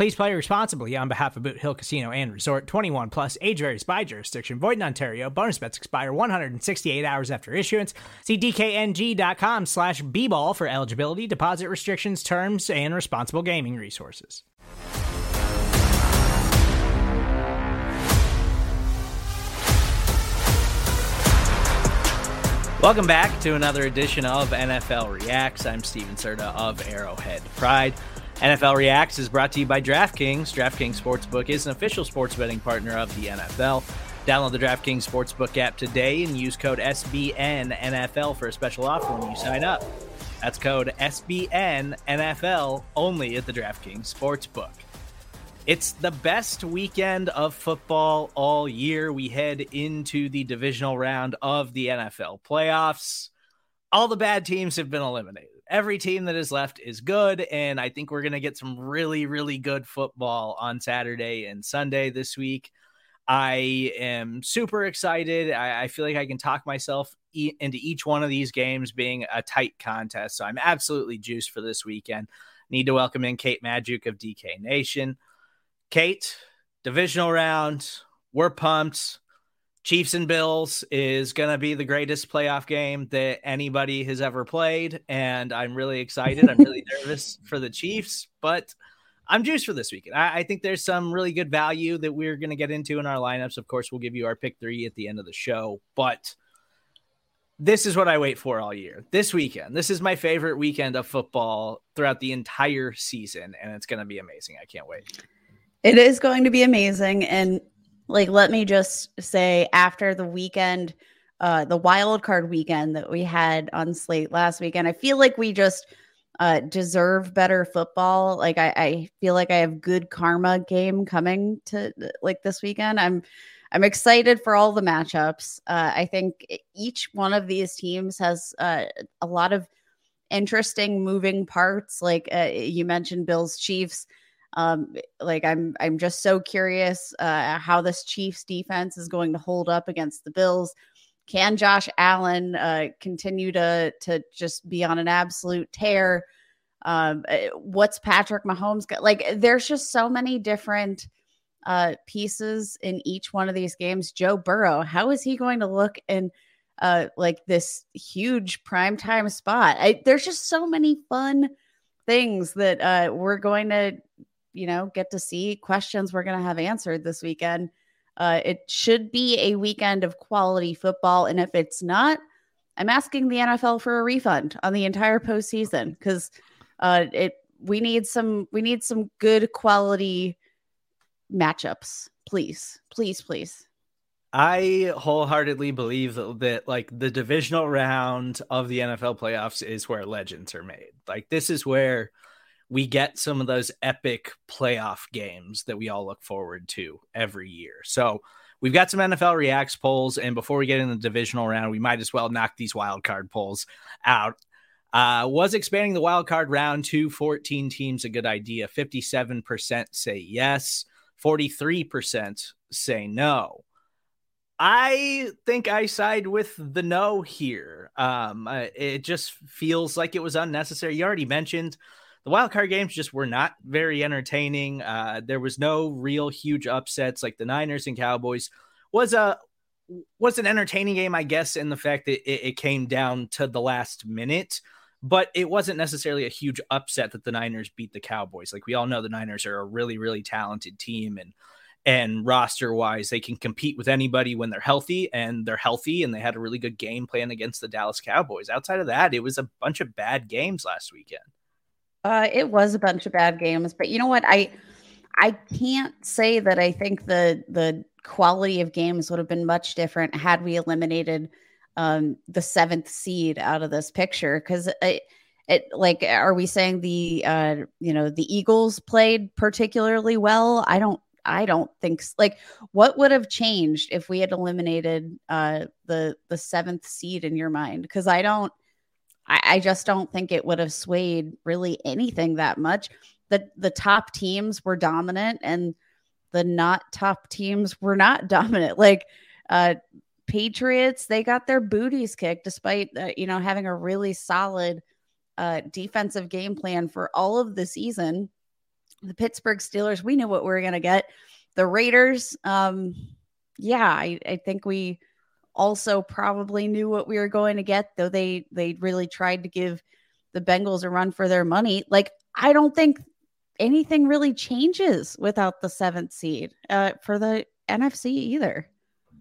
Please play responsibly on behalf of Boot Hill Casino and Resort 21 plus age varies by jurisdiction. Void in Ontario. Bonus bets expire 168 hours after issuance. See DKNG.com slash B ball for eligibility, deposit restrictions, terms, and responsible gaming resources. Welcome back to another edition of NFL Reacts. I'm Stephen Serda of Arrowhead Pride. NFL Reacts is brought to you by DraftKings. DraftKings Sportsbook is an official sports betting partner of the NFL. Download the DraftKings Sportsbook app today and use code SBNNFL for a special offer when you sign up. That's code SBNNFL only at the DraftKings Sportsbook. It's the best weekend of football all year. We head into the divisional round of the NFL playoffs. All the bad teams have been eliminated every team that is left is good. And I think we're going to get some really, really good football on Saturday and Sunday this week. I am super excited. I, I feel like I can talk myself e- into each one of these games being a tight contest. So I'm absolutely juiced for this weekend. Need to welcome in Kate Magdziuk of DK Nation. Kate, divisional round. We're pumped. Chiefs and Bills is going to be the greatest playoff game that anybody has ever played. And I'm really excited. I'm really nervous for the Chiefs, but I'm juiced for this weekend. I, I think there's some really good value that we're going to get into in our lineups. Of course, we'll give you our pick three at the end of the show, but this is what I wait for all year. This weekend. This is my favorite weekend of football throughout the entire season. And it's going to be amazing. I can't wait. It is going to be amazing. And like let me just say after the weekend uh the wild card weekend that we had on slate last weekend i feel like we just uh deserve better football. Like i i feel like i have good karma game coming to like this weekend. I'm i'm excited for all the matchups. Uh i think each one of these teams has uh, a lot of interesting moving parts. Like uh, you mentioned bills chiefs um, like I'm I'm just so curious uh, how this Chiefs defense is going to hold up against the Bills. Can Josh Allen uh, continue to to just be on an absolute tear? Um, uh, what's Patrick Mahomes got? Like, there's just so many different uh, pieces in each one of these games. Joe Burrow, how is he going to look in uh, like this huge primetime spot? I, there's just so many fun things that uh, we're going to you know, get to see questions we're going to have answered this weekend. Uh, it should be a weekend of quality football. And if it's not, I'm asking the NFL for a refund on the entire postseason because uh, it we need some we need some good quality matchups. Please, please, please. I wholeheartedly believe that, that, like the divisional round of the NFL playoffs is where legends are made. Like this is where we get some of those epic playoff games that we all look forward to every year. So we've got some NFL reacts polls, and before we get in the divisional round, we might as well knock these wild card polls out. Uh, was expanding the wild card round to 14 teams a good idea? 57% say yes, 43% say no. I think I side with the no here. Um, uh, it just feels like it was unnecessary. You already mentioned the wild card games just were not very entertaining. Uh, there was no real huge upsets like the Niners and Cowboys was a was an entertaining game, I guess, in the fact that it, it came down to the last minute. But it wasn't necessarily a huge upset that the Niners beat the Cowboys. Like we all know, the Niners are a really, really talented team, and and roster wise, they can compete with anybody when they're healthy, and they're healthy, and they had a really good game plan against the Dallas Cowboys. Outside of that, it was a bunch of bad games last weekend. Uh, it was a bunch of bad games, but you know what? I I can't say that I think the the quality of games would have been much different had we eliminated um, the seventh seed out of this picture because it, it like are we saying the uh, you know the Eagles played particularly well? I don't I don't think like what would have changed if we had eliminated uh, the the seventh seed in your mind? Because I don't, I, I just don't think it would have swayed really anything that much. The the top teams were dominant, and the not top teams were not dominant. Like uh, Patriots, they got their booties kicked despite uh, you know having a really solid uh, defensive game plan for all of the season the Pittsburgh Steelers, we knew what we were going to get. The Raiders, um, yeah, I, I think we also probably knew what we were going to get, though they they really tried to give the Bengals a run for their money. Like, I don't think anything really changes without the seventh seed uh, for the NFC either.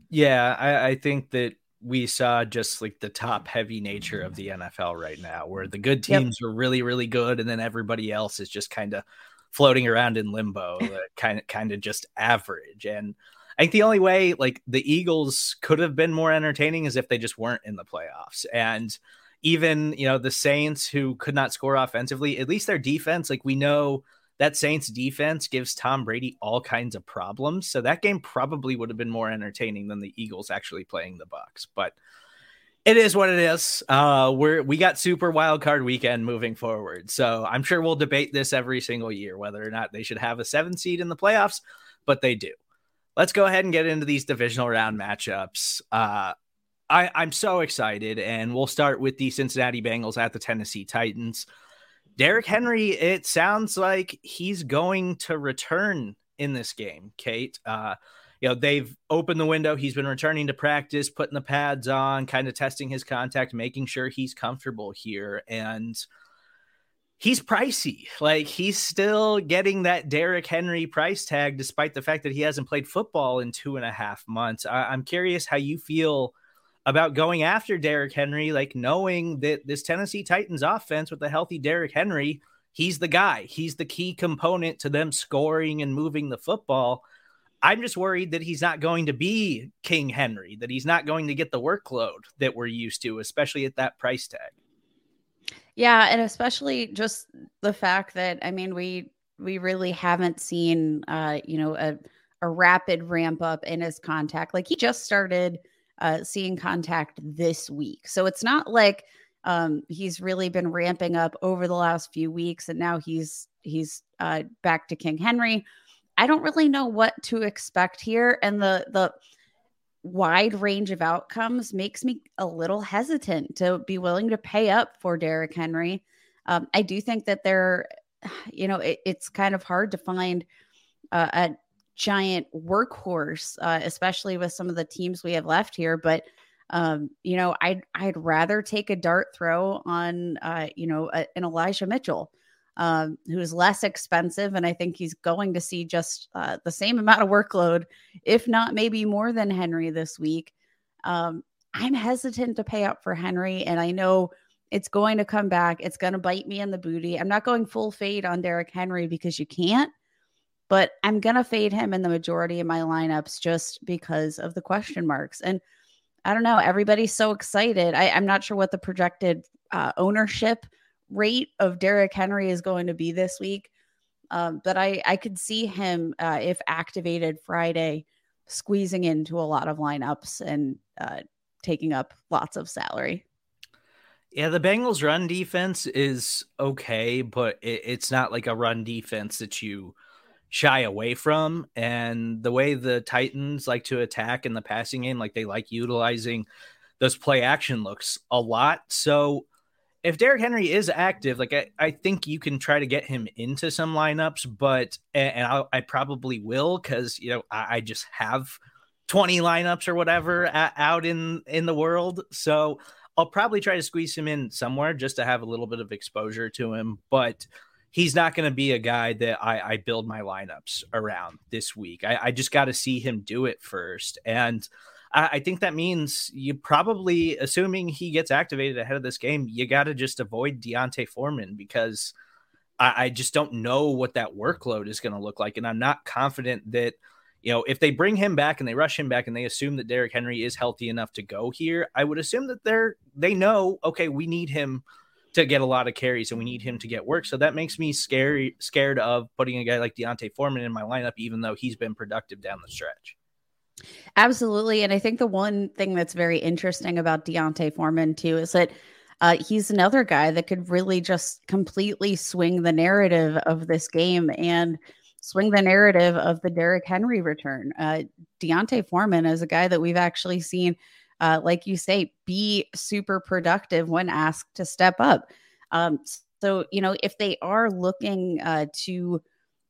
Yeah, I, I think that we saw just like the top heavy nature of the NFL right now, where the good teams yep. are really, really good, and then everybody else is just kind of floating around in limbo, kind of kind of just average. And I think the only way like the Eagles could have been more entertaining is if they just weren't in the playoffs. And even, you know, the Saints who could not score offensively, at least their defense, like we know that Saints defense gives Tom Brady all kinds of problems. So that game probably would have been more entertaining than the Eagles actually playing the Bucs. But it is what it is. Uh, we're we got super wild card weekend moving forward, so I'm sure we'll debate this every single year whether or not they should have a seven seed in the playoffs, but they do. Let's go ahead and get into these divisional round matchups. Uh, I, I'm so excited, and we'll start with the Cincinnati Bengals at the Tennessee Titans. Derrick Henry, it sounds like he's going to return in this game. Kate, uh, you know, they've opened the window. He's been returning to practice, putting the pads on, kind of testing his contact, making sure he's comfortable here. And he's pricey. Like he's still getting that Derrick Henry price tag, despite the fact that he hasn't played football in two and a half months. I- am curious how you feel about going after Derrick Henry, like knowing that this Tennessee Titans offense with a healthy Derrick Henry, he's the guy. He's the key component to them scoring and moving the football. I'm just worried that he's not going to be King Henry, that he's not going to get the workload that we're used to, especially at that price tag. Yeah, and especially just the fact that I mean we we really haven't seen uh, you know, a a rapid ramp up in his contact. Like he just started uh, seeing contact this week. So it's not like um, he's really been ramping up over the last few weeks and now he's he's uh, back to King Henry I don't really know what to expect here. And the the wide range of outcomes makes me a little hesitant to be willing to pay up for Derrick Henry. Um, I do think that there, you know, it, it's kind of hard to find uh, a giant workhorse, uh, especially with some of the teams we have left here. But um, you know, I'd I'd rather take a dart throw on, uh, you know, a, an Elijah Mitchell um, who's less expensive. And I think he's going to see just uh, the same amount of workload, if not maybe more than Henry this week. Um, I'm hesitant to pay up for Henry. And I know it's going to come back. It's going to bite me in the booty. I'm not going full fade on Derrick Henry because you can't, but I'm going to fade him in the majority of my lineups just because of the question marks. And I don't know. Everybody's so excited. I, am not sure what the projected uh, ownership rate of Derrick Henry is going to be this week. Um, but I, I could see him, uh, if activated Friday, squeezing into a lot of lineups and uh, taking up lots of salary. Yeah, the Bengals' run defense is okay, but it, it's not like a run defense that you shy away from. And the way the Titans like to attack in the passing game, like they like utilizing those play action looks a lot. So if Derrick Henry is active, like I, I think you can try to get him into some lineups, but and I, I probably will because you know I, I, just have twenty lineups or whatever out in in the world, so I'll probably try to squeeze him in somewhere just to have a little bit of exposure to him. But he's not going to be a guy that I, I, build my lineups around this week. I, I just got to see him do it first. And I, I, think that means you probably, assuming he gets activated ahead of this game, you got to just avoid D'Onta Foreman because I, I just don't know what that workload is going to look like. And I'm not confident that, you know, if they bring him back and they rush him back and they assume that Derrick Henry is healthy enough to go here, I would assume that they're, they know, okay, we need him – to get a lot of carries, and we need him to get work. So that makes me scary, scared of putting a guy like D'Onta Foreman in my lineup, even though he's been productive down the stretch. Absolutely, and I think the one thing that's very interesting about D'Onta Foreman too is that uh, he's another guy that could really just completely swing the narrative of this game and swing the narrative of the Derrick Henry return. Uh, D'Onta Foreman is a guy that we've actually seen uh, like you say, be super productive when asked to step up. Um, so, you know, if they are looking uh, to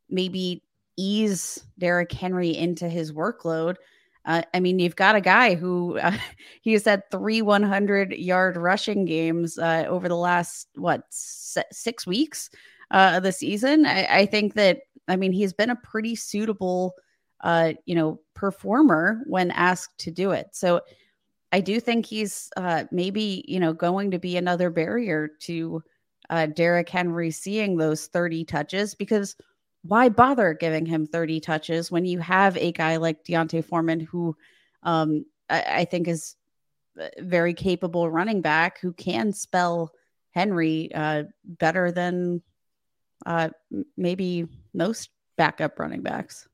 maybe ease Derrick Henry into his workload, uh, I mean, you've got a guy who uh, he's had three 100 yard rushing games uh, over the last, what, six weeks uh, of the season. I, I, think that, I mean, he's been a pretty suitable, uh, you know, performer when asked to do it. So I do think he's uh, maybe, you know, going to be another barrier to uh, Derrick Henry seeing those 30 touches because why bother giving him 30 touches when you have a guy like D'Onta Foreman who um, I, I, think is very capable running back who can spell Henry uh, better than uh, maybe most backup running backs.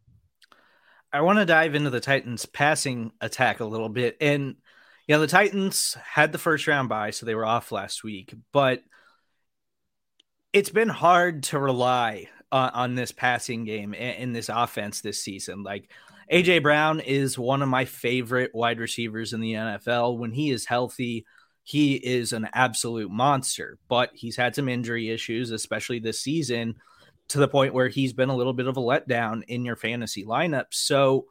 I want to dive into the Titans passing attack a little bit. And you know, the Titans had the first round bye, so they were off last week, but it's been hard to rely uh, on this passing game in, in this offense this season. Like AJ Brown is one of my favorite wide receivers in the NFL. When he is healthy, he is an absolute monster, but he's had some injury issues, especially this season, to the point where he's been a little bit of a letdown in your fantasy lineup. So,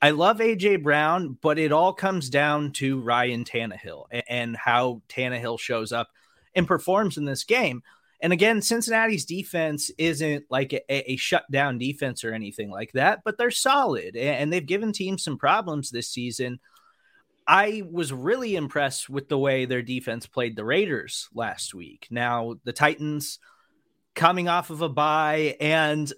I love AJ Brown, but it all comes down to Ryan Tannehill and how Tannehill shows up and performs in this game. And again, Cincinnati's defense isn't like a, a shutdown defense or anything like that, but they're solid and they've given teams some problems this season. I was really impressed with the way their defense played the Raiders last week. Now, the Titans coming off of a bye and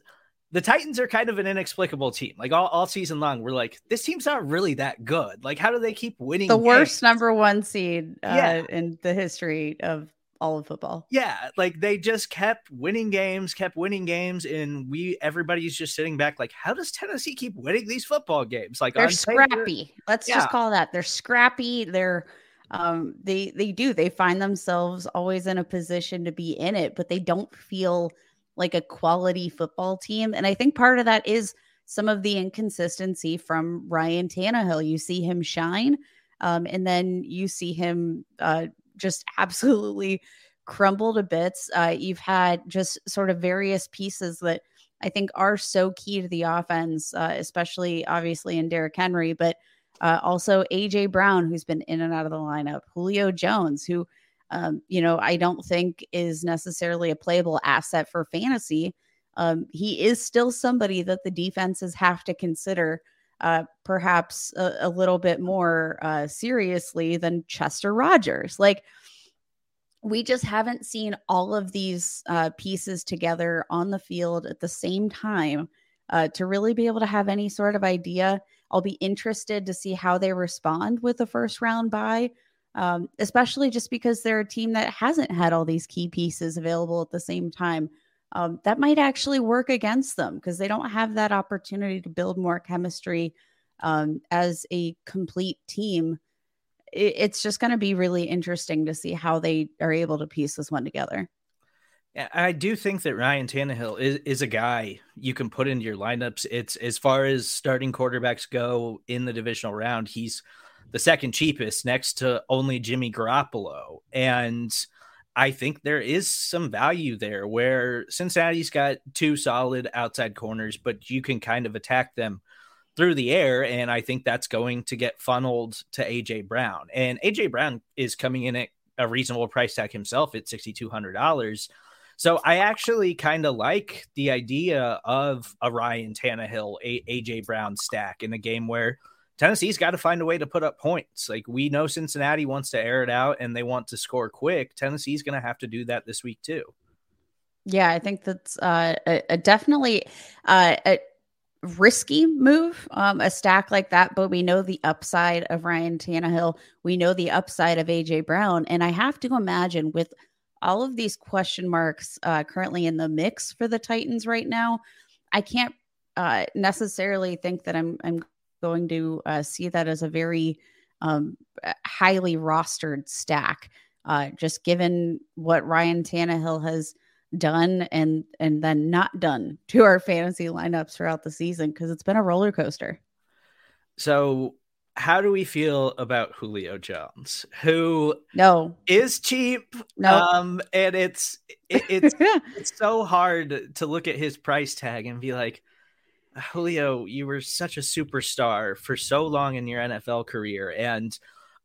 the Titans are kind of an inexplicable team. Like all, all season long, we're like, this team's not really that good. Like, how do they keep winning? The games? worst number one seed uh, yeah. in the history of all of football. Yeah, like they just kept winning games, kept winning games, and we everybody's just sitting back like, how does Tennessee keep winning these football games? Like they're scrappy. Paper, Let's yeah. just call that. They're scrappy. They're um they they do they find themselves always in a position to be in it, but they don't feel like a quality football team. And I think part of that is some of the inconsistency from Ryan Tannehill. You see him shine, um, and then you see him uh, just absolutely crumble to bits. Uh, you've had just sort of various pieces that I think are so key to the offense, uh, especially obviously in Derrick Henry, but uh, also AJ Brown, who's been in and out of the lineup, Julio Jones, who um, you know, I don't think is necessarily a playable asset for fantasy. Um, he is still somebody that the defenses have to consider uh, perhaps a, a, little bit more uh, seriously than Chester Rogers. Like, we just haven't seen all of these uh, pieces together on the field at the same time uh, to really be able to have any sort of idea. I'll be interested to see how they respond with the first round bye um, especially just because they're a team that hasn't had all these key pieces available at the same time. Um, that might actually work against them because they don't have that opportunity to build more chemistry um, as a complete team. It, it's just going to be really interesting to see how they are able to piece this one together. I do think that Ryan Tannehill is, is a guy you can put into your lineups. It's as far as starting quarterbacks go in the divisional round, he's the second cheapest next to only Jimmy Garoppolo. And I think there is some value there where Cincinnati's got two solid outside corners, but you can kind of attack them through the air. And I think that's going to get funneled to AJ Brown. And AJ Brown is coming in at a reasonable price tag himself at $6,200. So I actually kind of like the idea of a Ryan Tannehill, AJ Brown stack in a game where Tennessee's got to find a way to put up points. Like we know Cincinnati wants to air it out and they want to score quick. Tennessee's going to have to do that this week too. Yeah, I think that's uh, a, a definitely uh, a risky move, um, a stack like that. But we know the upside of Ryan Tannehill. We know the upside of AJ Brown, and I have to imagine with all of these question marks uh, currently in the mix for the Titans right now, I can't uh, necessarily think that I'm I'm going to uh, see that as a very um, highly rostered stack. Uh, just given what Ryan Tannehill has done and and then not done to our fantasy lineups throughout the season because it's been a roller coaster. So how do we feel about Julio Jones, who no is cheap? No, um, and it's it, it's it's so hard to look at his price tag and be like, Julio, you were such a superstar for so long in your NFL career. And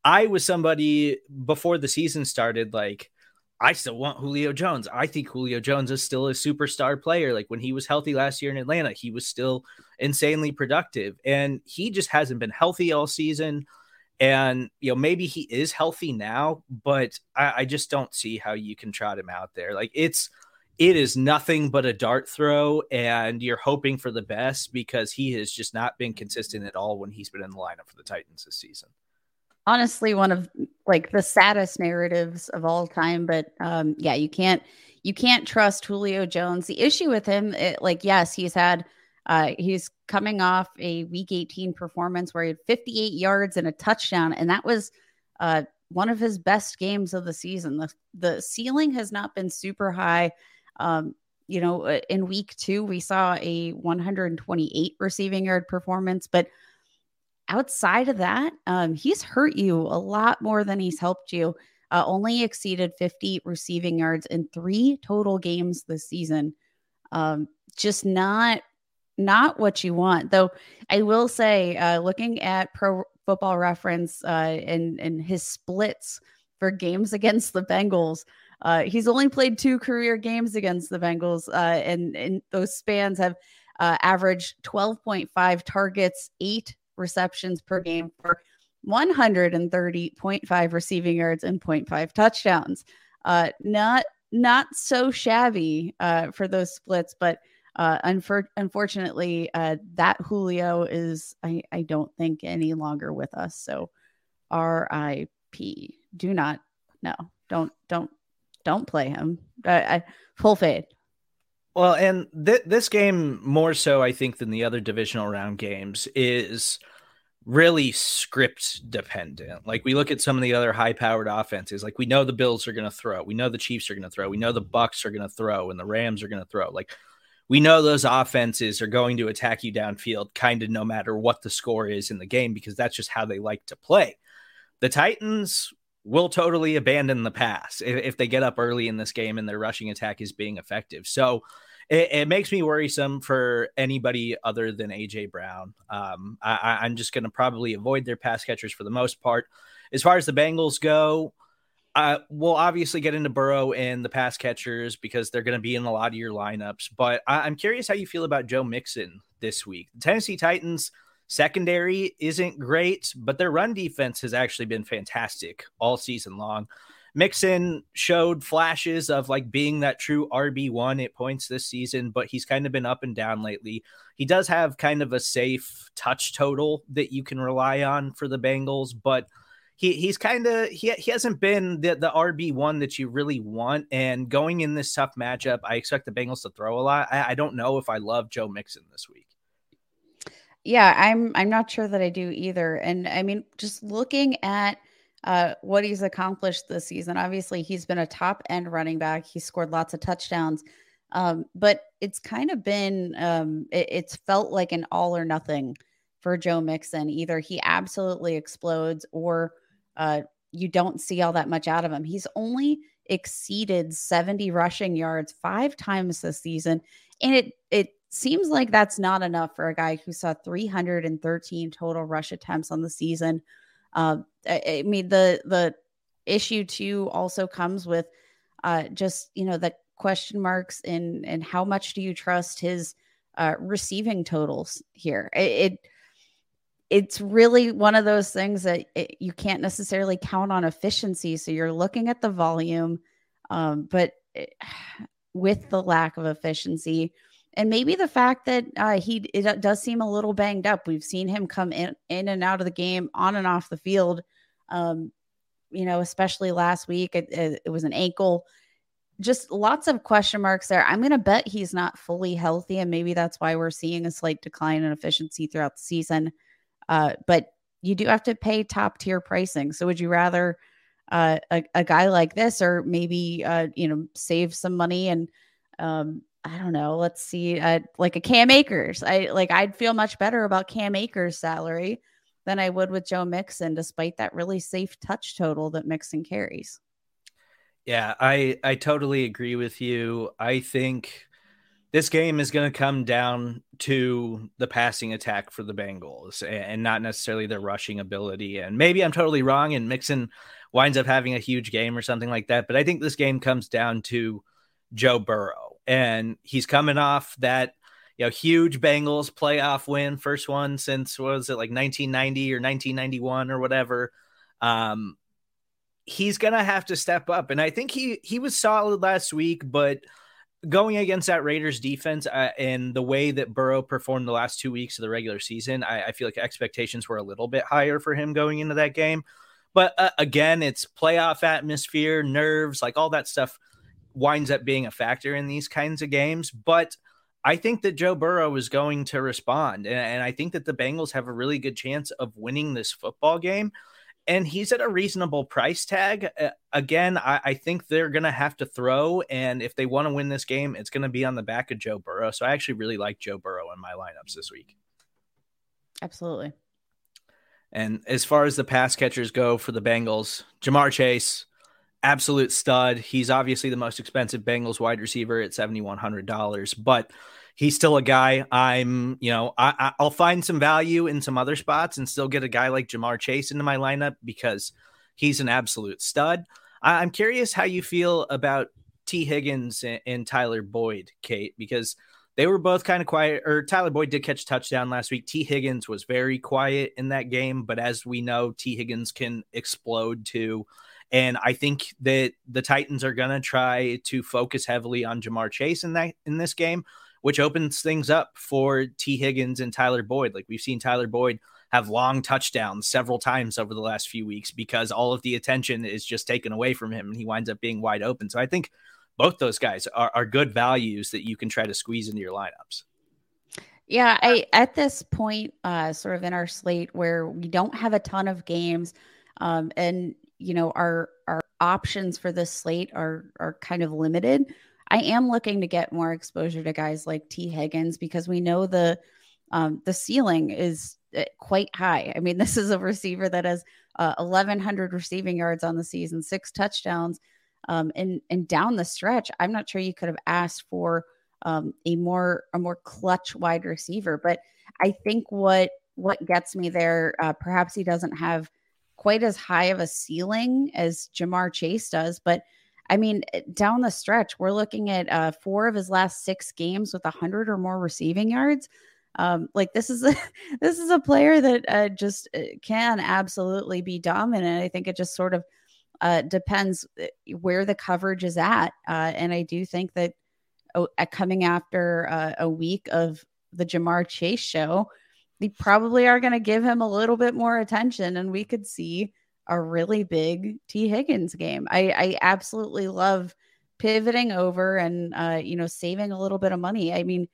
I was somebody before the season started, like, I still want Julio Jones. I think Julio Jones is still a superstar player. Like when he was healthy last year in Atlanta, he was still insanely productive. And he just hasn't been healthy all season. And, you know, maybe he is healthy now, but I, I just don't see how you can trot him out there. Like it's, it is nothing but a dart throw, and you're hoping for the best because he has just not been consistent at all when he's been in the lineup for the Titans this season. Honestly, one of like the saddest narratives of all time. But um, yeah, you can't you can't trust Julio Jones. The issue with him, it, like yes, he's had uh, he's coming off a Week 18 performance where he had 58 yards and a touchdown, and that was uh, one of his best games of the season. The the ceiling has not been super high um, you know, uh, in week two, we saw a 128 receiving yard performance, but outside of that, um, he's hurt you a lot more than he's helped you. Uh, only exceeded 50 receiving yards in three total games this season. Um, just not not what you want. Though I will say, uh, looking at Pro Football Reference uh, and and his splits for games against the Bengals, uh, he's only played two career games against the Bengals, uh, and, and those spans have uh, averaged 12.5 targets, eight receptions per game for 130.5 receiving yards and 0.5 touchdowns. Uh, not not so shabby uh, for those splits, but uh, unfor- unfortunately, uh, that Julio is I, I don't think any longer with us. So R.I.P. Do not no don't don't don't play him. I, I full fade. Well, and th- this game more so, I think, than the other divisional round games is really script dependent. Like we look at some of the other high powered offenses, like we know the Bills are going to throw, we know the Chiefs are going to throw, we know the Bucs are going to throw, and the Rams are going to throw. Like we know those offenses are going to attack you downfield, kind of no matter what the score is in the game, because that's just how they like to play. The Titans will totally abandon the pass if, if, they get up early in this game and their rushing attack is being effective. So it, it makes me worrisome for anybody other than AJ Brown. Um, I, I'm just going to probably avoid their pass catchers for the most part. As far as the Bengals go, uh, we'll obviously get into Burrow and the pass catchers because they're going to be in a lot of your lineups. But I, am curious how you feel about Joe Mixon this week. The Tennessee Titans Secondary isn't great, but their run defense has actually been fantastic all season long. Mixon showed flashes of like being that true RB1 at points this season, but he's kind of been up and down lately. He does have kind of a safe touch total that you can rely on for the Bengals, but he he's kind of he, he hasn't been the, the RB1 that you really want. And going in this tough matchup, I expect the Bengals to throw a lot. I, I don't know if I love Joe Mixon this week. Yeah, I'm I'm not sure that I do either. And I mean, just looking at uh, what he's accomplished this season, obviously he's been a top end running back. He scored lots of touchdowns, um, but it's kind of been um, it, it's felt like an all or nothing for Joe Mixon. Either he absolutely explodes, or uh, you don't see all that much out of him. He's only exceeded 70 rushing yards five times this season, and it it seems like that's not enough for a guy who saw 313 total rush attempts on the season. Uh, I, I, mean, the the issue too also comes with uh, just you know the question marks in and how much do you trust his uh, receiving totals here. It, it, it's really one of those things that it, you can't necessarily count on efficiency. So you're looking at the volume, um, but it, with the lack of efficiency, and maybe the fact that uh, he it does seem a little banged up. We've seen him come in in and out of the game, on and off the field. Um, you know, especially last week, it, it was an ankle just lots of question marks there. I'm going to bet he's not fully healthy, and maybe that's why we're seeing a slight decline in efficiency throughout the season. Uh, but you do have to pay top tier pricing. So, would you rather uh, a, a, guy like this, or maybe uh, you know save some money and um, I don't know. Let's see, uh, like a Cam Akers. I like I'd feel much better about Cam Akers' salary than I would with Joe Mixon, despite that really safe touch total that Mixon carries. Yeah, I I totally agree with you. I think this game is going to come down to the passing attack for the Bengals and not necessarily their rushing ability. And maybe I'm totally wrong and Mixon winds up having a huge game or something like that, but I think this game comes down to Joe Burrow. And he's coming off that you know huge Bengals playoff win, first one since was it like 1990 or 1991 or whatever. Um, he's gonna have to step up, and I think he he was solid last week, but going against that Raiders defense uh, and the way that Burrow performed the last two weeks of the regular season, I, I feel like expectations were a little bit higher for him going into that game. But uh, again, it's playoff atmosphere, nerves, like all that stuff winds up being a factor in these kinds of games. But I think that Joe Burrow is going to respond. And, and I think that the Bengals have a really good chance of winning this football game and he's at a reasonable price tag. Uh, again, I, I, think they're going to have to throw, and if they want to win this game, it's going to be on the back of Joe Burrow. So I actually really like Joe Burrow in my lineups this week. Absolutely. And as far as the pass catchers go for the Bengals, Ja'Marr Chase, absolute stud. He's obviously the most expensive Bengals wide receiver at seventy one hundred dollars, but he's still a guy I'm, you know, I, will find some value in some other spots and still get a guy like Ja'Marr Chase into my lineup because he's an absolute stud. I, am curious how you feel about Tee Higgins and, and, Tyler Boyd, Kate, because they were both kind of quiet. Or Tyler Boyd did catch touchdown last week. Tee Higgins was very quiet in that game, but as we know, Tee Higgins can explode too. And I think that the Titans are going to try to focus heavily on Ja'Marr Chase in that in this game which opens things up for Tee Higgins and Tyler Boyd. Like we've seen Tyler Boyd have long touchdowns several times over the last few weeks because all of the attention is just taken away from him and he winds up being wide open. So I think both those guys are, are good values that you can try to squeeze into your lineups. Yeah, I at this point, uh, sort of in our slate where we don't have a ton of games, um, and you know our our options for this slate are are kind of limited. I am looking to get more exposure to guys like Tee Higgins because we know the um, the ceiling is eh, quite high. I mean, this is a receiver that has uh, 1,100 receiving yards on the season, six touchdowns, um, and and down the stretch, I'm not sure you could have asked for um, a more a more clutch wide receiver. But I think what what gets me there, uh, perhaps he doesn't have quite as high of a ceiling as Ja'Marr Chase does, but I mean, eh, down the stretch, we're looking at uh, four of his last six games with 100 or more receiving yards. Um, like this is a this is a player that uh, just eh, can absolutely be dominant. I think it just sort of uh, depends eh, where the coverage is at, uh, and I do think that oh, coming after uh, a week of the Ja'Marr Chase show, they probably are going to give him a little bit more attention, and we could see a really big Tee Higgins game. I, I absolutely love pivoting over and uh, you know saving a little bit of money. I mean,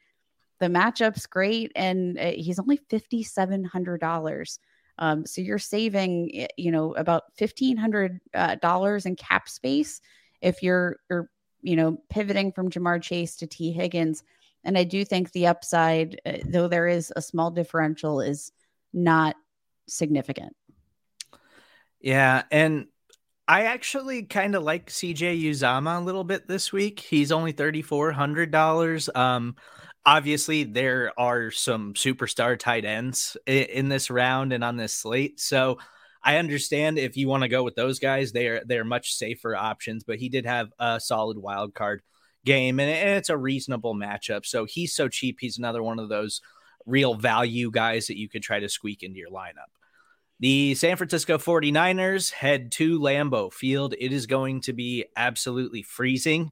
the matchup's great, and uh, he's only fifty seven hundred dollars. Um, so you're saving, you know, about fifteen hundred uh, dollars in cap space if you're, you're, you know, pivoting from Ja'Marr Chase to Tee Higgins. And I do think the upside, uh, though there is a small differential, is not significant. Yeah, and I actually kind of like CJ Uzomah a little bit this week. He's only thirty four hundred dollars. Um, obviously there are some superstar tight ends in, in, this round and on this slate, so I understand if you want to go with those guys. They are they are much safer options. But he did have a solid wild card game, and it's a reasonable matchup. So he's so cheap. He's another one of those real value guys that you could try to squeak into your lineup. The San Francisco 49ers head to Lambeau Field. It is going to be absolutely freezing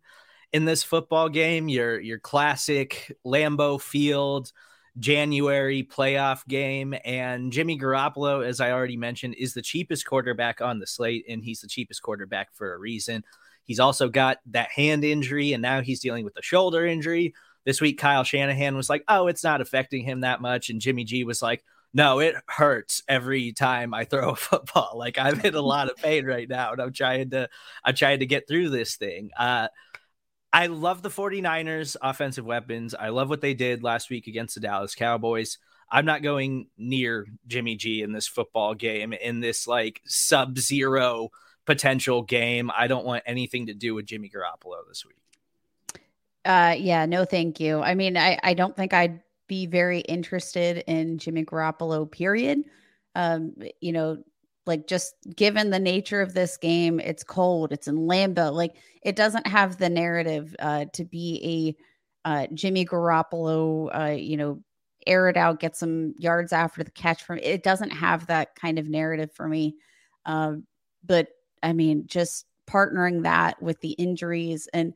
in this football game. Your your classic Lambeau Field January playoff game. And Jimmy Garoppolo, as I already mentioned, is the cheapest quarterback on the slate, and he's the cheapest quarterback for a reason. He's also got that hand injury, and now he's dealing with the shoulder injury. This week, Kyle Shanahan was like, oh, it's not affecting him that much. And Jimmy G was like, no, it hurts every time I throw a football. Like I'm in a lot of pain right now, and I'm trying to I'm trying to get through this thing. Uh, I love the 49ers offensive weapons. I love what they did last week against the Dallas Cowboys. I'm not going near Jimmy G in this football game, in this like sub zero potential game. I don't want anything to do with Jimmy Garoppolo this week. Uh, yeah, no, thank you. I mean, I, I don't think I'd be very interested in Jimmy Garoppolo, period. Um, you know, like just given the nature of this game, it's cold, it's in Lambeau. Like it doesn't have the narrative uh, to be a uh, Jimmy Garoppolo, uh, you know, air it out, get some yards after the catch from it doesn't have that kind of narrative for me. Um, but I mean, just partnering that with the injuries and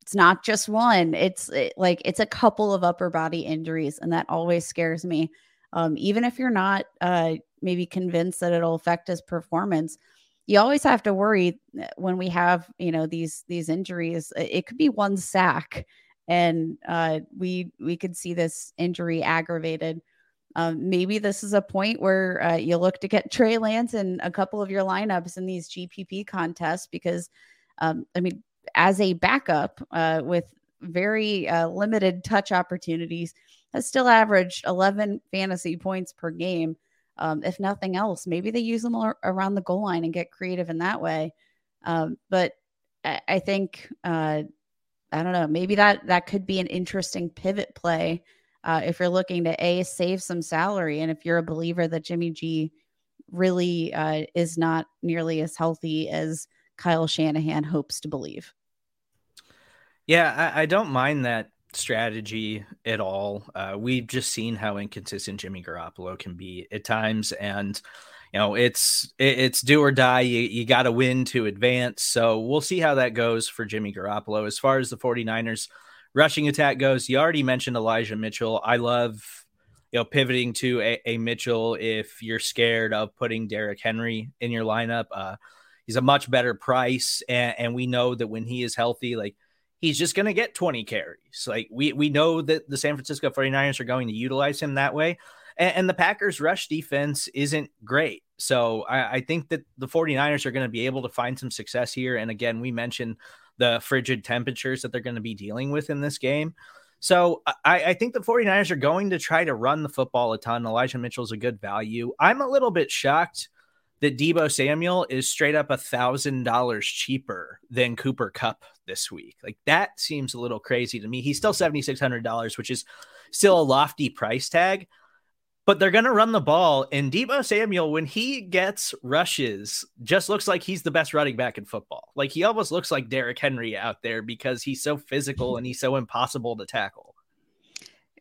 it's not just one it's it, like it's a couple of upper body injuries and that always scares me. Um, even if you're not uh, maybe convinced that it'll affect his performance you always have to worry uh, when we have you know these these injuries it could be one sack and uh, we we could see this injury aggravated um, maybe this is a point where uh, you look to get Trey Lance in a couple of your lineups in these GPP contests because, um, I mean, as a backup uh, with very uh, limited touch opportunities, has still averaged 11 fantasy points per game um, if nothing else. Maybe they use them around the goal line and get creative in that way. Um, but I, I think uh, I don't know. Maybe that that could be an interesting pivot play uh, if you're looking to a save some salary, and if you're a believer that Jimmy G really uh, is not nearly as healthy as Kyle Shanahan hopes to believe. Yeah, I, I don't mind that strategy at all. Uh, we've just seen how inconsistent Jimmy Garoppolo can be at times, and you know it's it, it's do or die. You, you got to win to advance. So we'll see how that goes for Jimmy Garoppolo. As far as the 49ers rushing attack goes, you already mentioned Elijah Mitchell. I love you know pivoting to a, a Mitchell if you're scared of putting Derrick Henry in your lineup. Uh, he's a much better price, and, and we know that when he is healthy, like he's just going to get 20 carries. Like we we know that the San Francisco 49ers are going to utilize him that way. And, and the Packers rush defense isn't great. So I, I, think that the 49ers are going to be able to find some success here. And again, we mentioned the frigid temperatures that they're going to be dealing with in this game. So I, I, think the 49ers are going to try to run the football a ton. Elijah Mitchell's a good value. I'm a little bit shocked that Deebo Samuel is straight up a thousand dollars cheaper than Cooper Kupp this week. Like that seems a little crazy to me. He's still seventy six hundred dollars, which is still a lofty price tag. But they're gonna run the ball, and Deebo Samuel, when he gets rushes, just looks like he's the best running back in football. Like he almost looks like Derrick Henry out there because he's so physical and he's so impossible to tackle.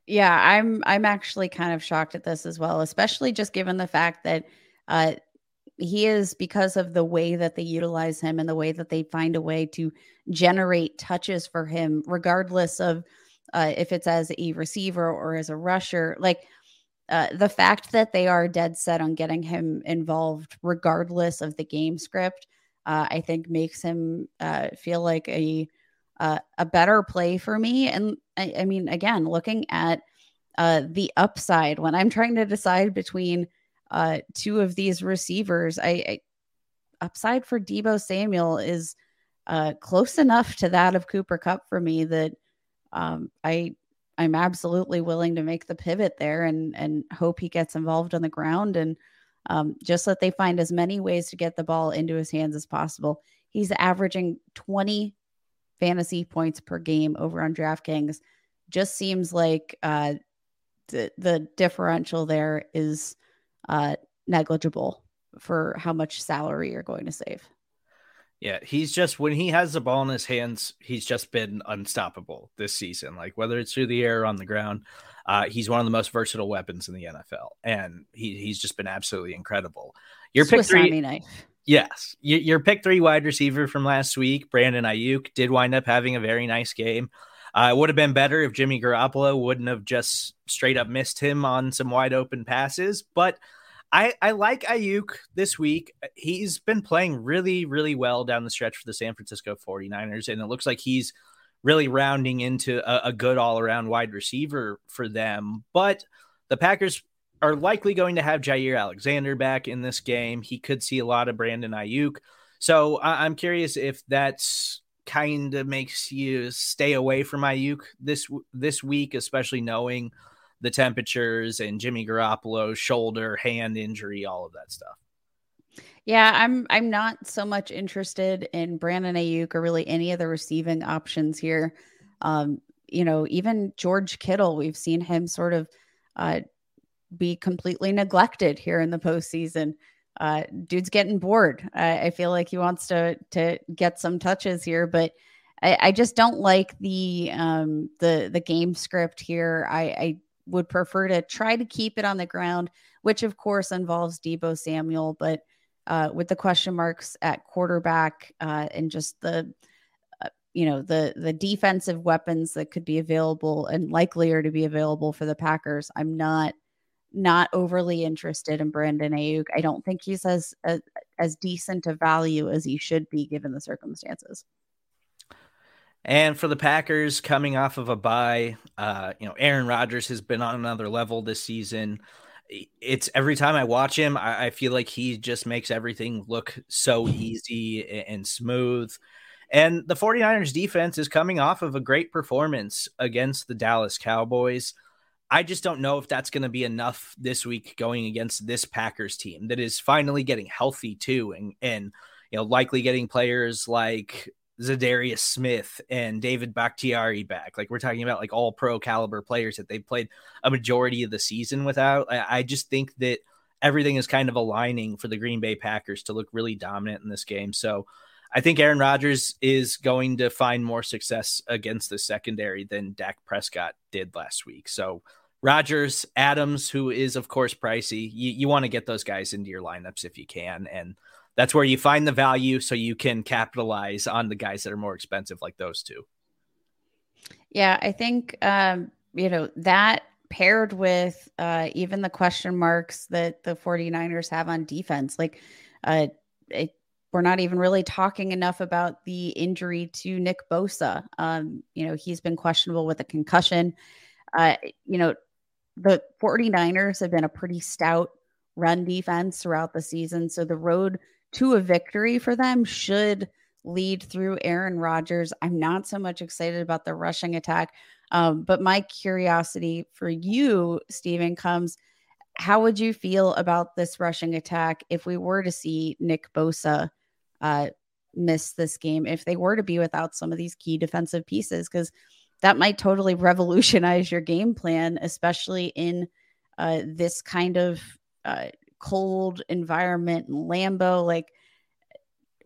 Yeah, I'm I'm actually kind of shocked at this as well, especially just given the fact that uh, he is because of the way that they utilize him and the way that they find a way to generate touches for him, regardless of uh, if it's as a receiver or as a rusher. Like uh, the fact that they are dead set on getting him involved, regardless of the game script, uh, I think makes him uh, feel like a uh, a better play for me. And I, I mean, again, looking at uh, the upside when I'm trying to decide between two of these receivers. I, I upside for Deebo Samuel is close enough to that of Cooper Kupp for me that um, I I'm absolutely willing to make the pivot there and and hope he gets involved on the ground and um, just that they find as many ways to get the ball into his hands as possible. He's averaging 20 fantasy points per game over on DraftKings. Just seems like uh, the the differential there is uh, negligible for how much salary you're going to save. Yeah, he's just when he has the ball in his hands, he's just been unstoppable this season. Like whether it's through the air or on the ground, uh, he's one of the most versatile weapons in the NFL, and he, he's just been absolutely incredible. Your Swiss pick three, knife. yes, your, your pick three wide receiver from last week, Brandon Aiyuk, did wind up having a very nice game. Uh, it would have been better if Jimmy Garoppolo wouldn't have just straight up missed him on some wide open passes, but I, I like Aiyuk this week. He's been playing really, really well down the stretch for the San Francisco 49ers, and it looks like he's really rounding into a, a good all around wide receiver for them. But the Packers are likely going to have Jaire Alexander back in this game. He could see a lot of Brandon Aiyuk. So I, I'm curious if that's kind of makes you stay away from Aiyuk this this week, especially knowing the temperatures and Jimmy Garoppolo's shoulder, hand injury, all of that stuff. Yeah, I'm I'm not so much interested in Brandon Aiyuk or really any of the receiving options here. Um, you know, even George Kittle, we've seen him sort of uh, be completely neglected here in the postseason. Uh, dude's getting bored. I, I, feel like he wants to to get some touches here, but I, I just don't like the um, the the game script here. I, I would prefer to try to keep it on the ground, which of course involves Deebo Samuel, but uh, with the question marks at quarterback uh, and just the uh, you know the the defensive weapons that could be available and likelier to be available for the Packers, I'm not not overly interested in Brandon Aiyuk. I don't think he's as as, as decent a value as he should be given the circumstances. And for the Packers coming off of a bye, uh, you know, Aaron Rodgers has been on another level this season. It's every time I watch him, I, I feel like he just makes everything look so easy and smooth. And the 49ers defense is coming off of a great performance against the Dallas Cowboys. I just don't know if that's going to be enough this week going against this Packers team that is finally getting healthy too and and you know likely getting players like Za'Darius Smith and David Bakhtiari back. Like we're talking about like all pro caliber players that they've played a majority of the season without. I, I, just think that everything is kind of aligning for the Green Bay Packers to look really dominant in this game. So I think Aaron Rodgers is going to find more success against the secondary than Dak Prescott did last week. So Rodgers, Adams, who is of course pricey, you, you want to get those guys into your lineups if you can. And that's where you find the value so you can capitalize on the guys that are more expensive like those two. Yeah, I think um, you know that paired with uh, even the question marks that the 49ers have on defense, like uh, it, we're not even really talking enough about the injury to Nick Bosa. Um, you know, he's been questionable with a concussion. Uh, you know, the 49ers have been a pretty stout run defense throughout the season. So the road to a victory for them should lead through Aaron Rodgers. I'm not so much excited about the rushing attack. Um, but my curiosity for you, Stephen, comes how would you feel about this rushing attack if we were to see Nick Bosa uh, miss this game, if they were to be without some of these key defensive pieces? Because that might totally revolutionize your game plan, especially in uh, this kind of uh, cold environment and Lambeau, like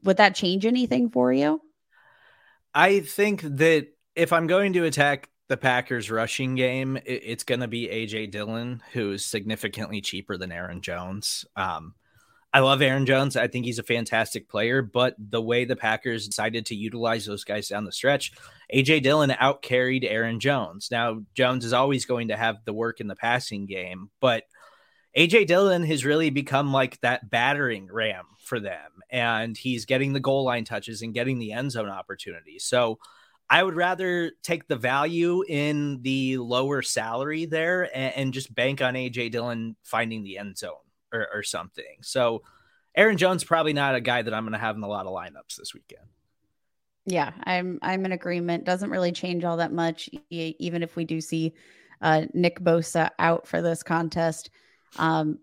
would that change anything for you? I think that if I'm going to attack the Packers rushing game, it's going to be AJ Dillon, who's significantly cheaper than Aaron Jones. Um, I love Aaron Jones. I think he's a fantastic player, but the way the Packers decided to utilize those guys down the stretch, AJ Dillon outcarried Aaron Jones. Now, Jones is always going to have the work in the passing game, but AJ Dillon has really become like that battering ram for them, and he's getting the goal line touches and getting the end zone opportunities. So I would rather take the value in the lower salary there and, and just bank on AJ Dillon finding the end zone or, or something. So Aaron Jones probably not a guy that I'm going to have in a lot of lineups this weekend. Yeah, I'm I'm in agreement. Doesn't really change all that much, even if we do see uh, Nick Bosa out for this contest. Um,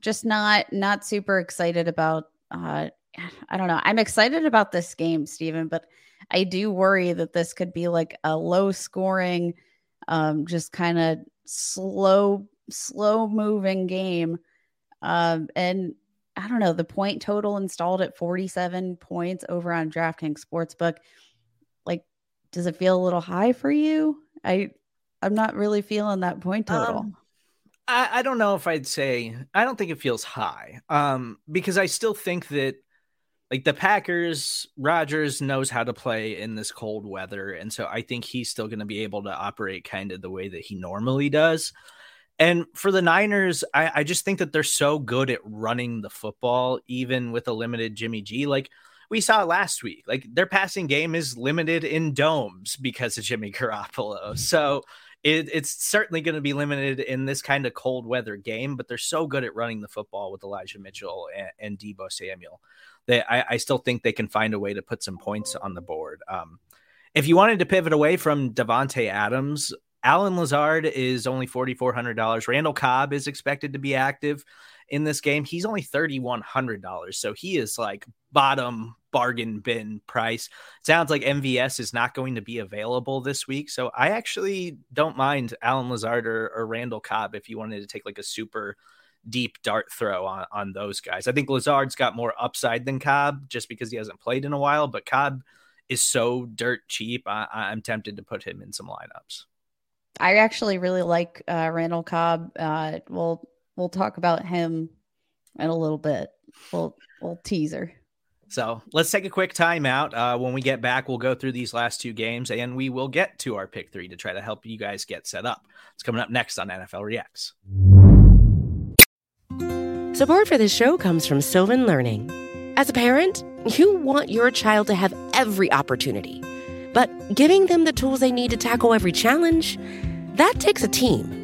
just not not super excited about. Uh, I don't know. I'm excited about this game, Stephen, but I do worry that this could be like a low scoring, um, just kind of slow, slow moving game. Um, and I don't know, the point total installed at 47 points over on DraftKings Sportsbook. Like, does it feel a little high for you? I I'm not really feeling that point total. Um, I, I don't know if I'd say I don't think it feels high. Um, because I still think that like the Packers, Rodgers knows how to play in this cold weather. And so I think he's still going to be able to operate kind of the way that he normally does. And for the Niners, I, I, just think that they're so good at running the football, even with a limited Jimmy G. Like we saw last week, like their passing game is limited in domes because of Jimmy Garoppolo. So it, it's certainly going to be limited in this kind of cold weather game, but they're so good at running the football with Elijah Mitchell and, and Deebo Samuel that I, I, still think they can find a way to put some points on the board. Um, if you wanted to pivot away from Davante Adams, Allen Lazard is only $4,400. Randall Cobb is expected to be active in this game. He's only $3,100. So he is like bottom bargain bin price. Sounds like MVS is not going to be available this week. So I actually don't mind Allen Lazard or, or Randall Cobb if you wanted to take like a super deep dart throw on, on those guys. I think Lazard's got more upside than Cobb just because he hasn't played in a while, but Cobb is so dirt cheap. I, I'm tempted to put him in some lineups. I actually really like uh, Randall Cobb. Uh, we'll we'll talk about him in a little bit. We'll we'll teaser. So let's take a quick timeout. Uh, when we get back, we'll go through these last two games and we will get to our pick three to try to help you guys get set up. It's coming up next on NFL Reacts. Support for this show comes from Sylvan Learning. As a parent, you want your child to have every opportunity, but giving them the tools they need to tackle every challenge, that takes a team.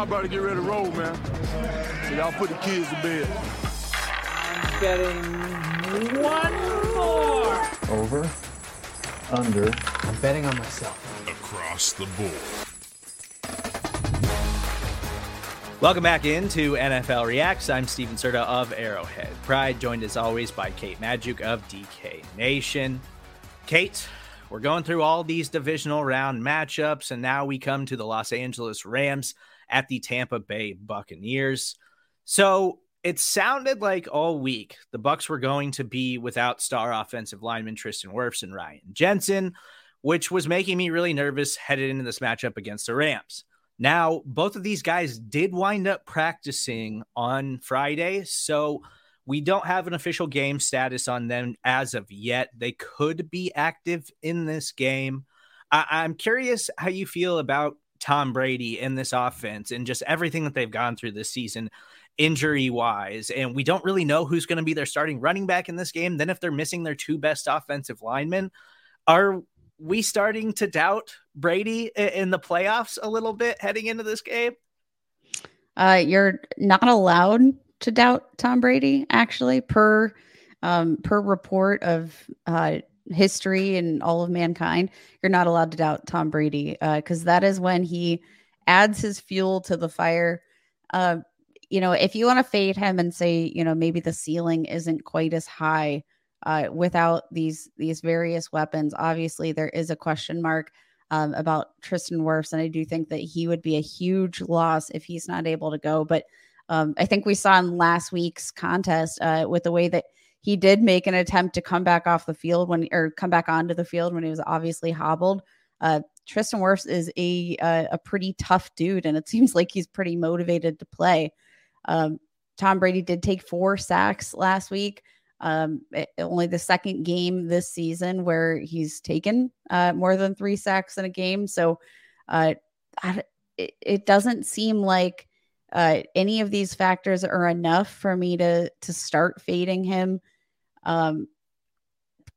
Y'all better get ready to roll, man. So y'all put the kids to bed. I'm betting one more. Over. Under. I'm betting on myself. Across the board. Welcome back into NFL Reacts. I'm Stephen Serda of Arrowhead Pride, joined as always by Kate Magdziuk of DK Nation. Kate, we're going through all these divisional round matchups, and now we come to the Los Angeles Rams at the Tampa Bay Buccaneers. So it sounded like all week the Bucs were going to be without star offensive lineman Tristan Wirfs and Ryan Jensen, which was making me really nervous headed into this matchup against the Rams. Now, both of these guys did wind up practicing on Friday, so we don't have an official game status on them as of yet. They could be active in this game. I- am curious how you feel about Tom Brady in this offense and just everything that they've gone through this season, injury wise. And we don't really know who's going to be their starting running back in this game. Then, if they're missing their two best offensive linemen, are we starting to doubt Brady in the playoffs a little bit heading into this game? Uh, you're not allowed to doubt Tom Brady, actually, per um, per report of uh, history and all of mankind. You're not allowed to doubt Tom Brady because uh, that is when he adds his fuel to the fire. Uh, you know, if you want to fade him and say, you know, maybe the ceiling isn't quite as high uh, without these these various weapons. Obviously, there is a question mark um, about Tristan Wirfs, and I do think that he would be a huge loss if he's not able to go. But um, I think we saw in last week's contest uh, with the way that he did make an attempt to come back off the field when or come back onto the field when he was obviously hobbled. Uh, Tristan Wirfs is a, a, pretty tough dude, and it seems like he's pretty motivated to play. Um, Tom Brady did take four sacks last week. Um, it, only the second game this season where he's taken uh, more than three sacks in a game. So uh, it, it doesn't seem like uh, any of these factors are enough for me to to start fading him. Um,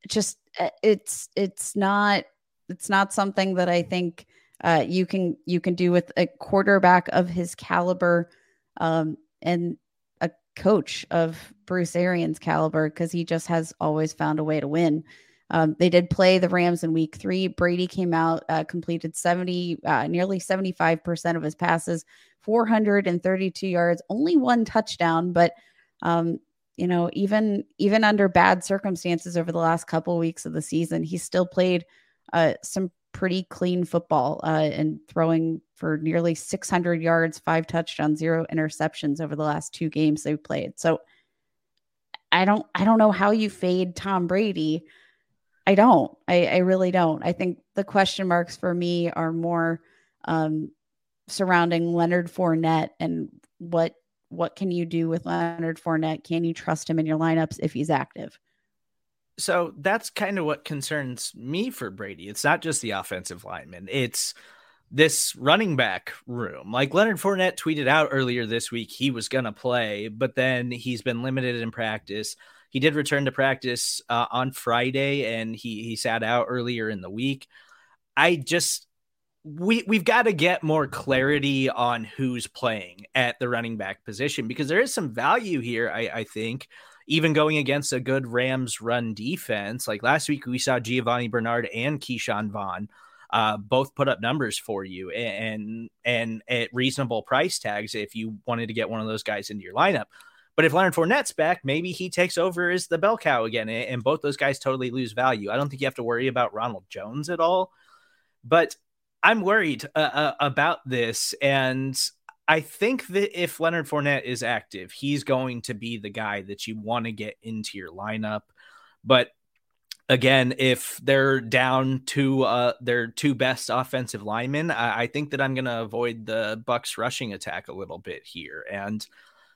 just uh, it's it's not it's not something that I think uh, you can you can do with a quarterback of his caliber um, and a coach of Bruce Arians caliber because he just has always found a way to win. Um, they did play the Rams in week three. Brady came out, uh, completed 70, uh, nearly 75% of his passes, 432 yards, only one touchdown. But, um, you know, even even under bad circumstances over the last couple weeks of the season, he still played uh, some pretty clean football uh, and throwing for nearly 600 yards, five touchdowns, zero interceptions over the last two games they've played. So I don't I don't know how you fade Tom Brady. I don't. I, I really don't. I think the question marks for me are more um, surrounding Leonard Fournette and what what can you do with Leonard Fournette? Can you trust him in your lineups if he's active? So that's kind of what concerns me for Brady. It's not just the offensive lineman, it's this running back room. Like Leonard Fournette tweeted out earlier this week, he was going to play, but then he's been limited in practice. He did return to practice uh, on Friday and he, he sat out earlier in the week. I just, we we've got to get more clarity on who's playing at the running back position because there is some value here. I, I think even going against a good Rams run defense. Like last week, we saw Giovani Bernard and Ke'Shawn Vaughn uh, both put up numbers for you and and at reasonable price tags if you wanted to get one of those guys into your lineup. But if Leonard Fournette's back, maybe he takes over as the bell cow again, and both those guys totally lose value. I don't think you have to worry about Ronald Jones at all, but I'm worried uh, uh, about this, and I think that if Leonard Fournette is active, he's going to be the guy that you want to get into your lineup. But again, if they're down to uh, their two best offensive linemen, I, I think that I'm going to avoid the Bucs rushing attack a little bit here, and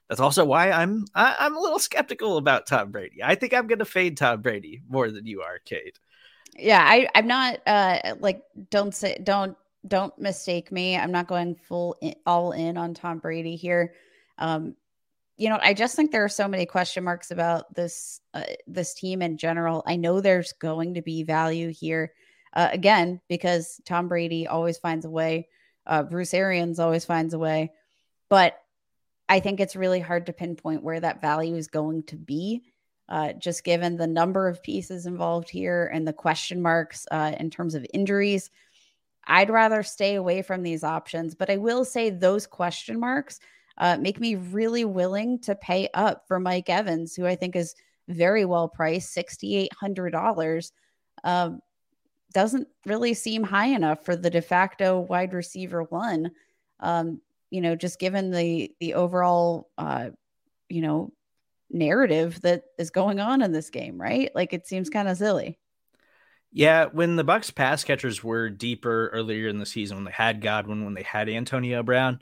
that's also why I'm I, am i am a little skeptical about Tom Brady. I think I'm going to fade Tom Brady more than you are, Kate. Yeah, I I'm not uh like don't say don't don't mistake me. I'm not going full in, all in on Tom Brady here. Um, you know, I just think there are so many question marks about this uh, this team in general. I know there's going to be value here uh, again because Tom Brady always finds a way. Uh, Bruce Arians always finds a way, but I think it's really hard to pinpoint where that value is going to be. Uh, just given the number of pieces involved here and the question marks uh, in terms of injuries, I'd rather stay away from these options. But I will say those question marks uh, make me really willing to pay up for Mike Evans, who I think is very well priced, $6,800. Um, doesn't really seem high enough for the de facto wide receiver one. Um, you know, just given the the overall, uh, you know, narrative that is going on in this game, right? Like it seems kind of silly. Yeah, when the Bucs pass catchers were deeper earlier in the season, when they had Godwin, when they had Antonio Brown,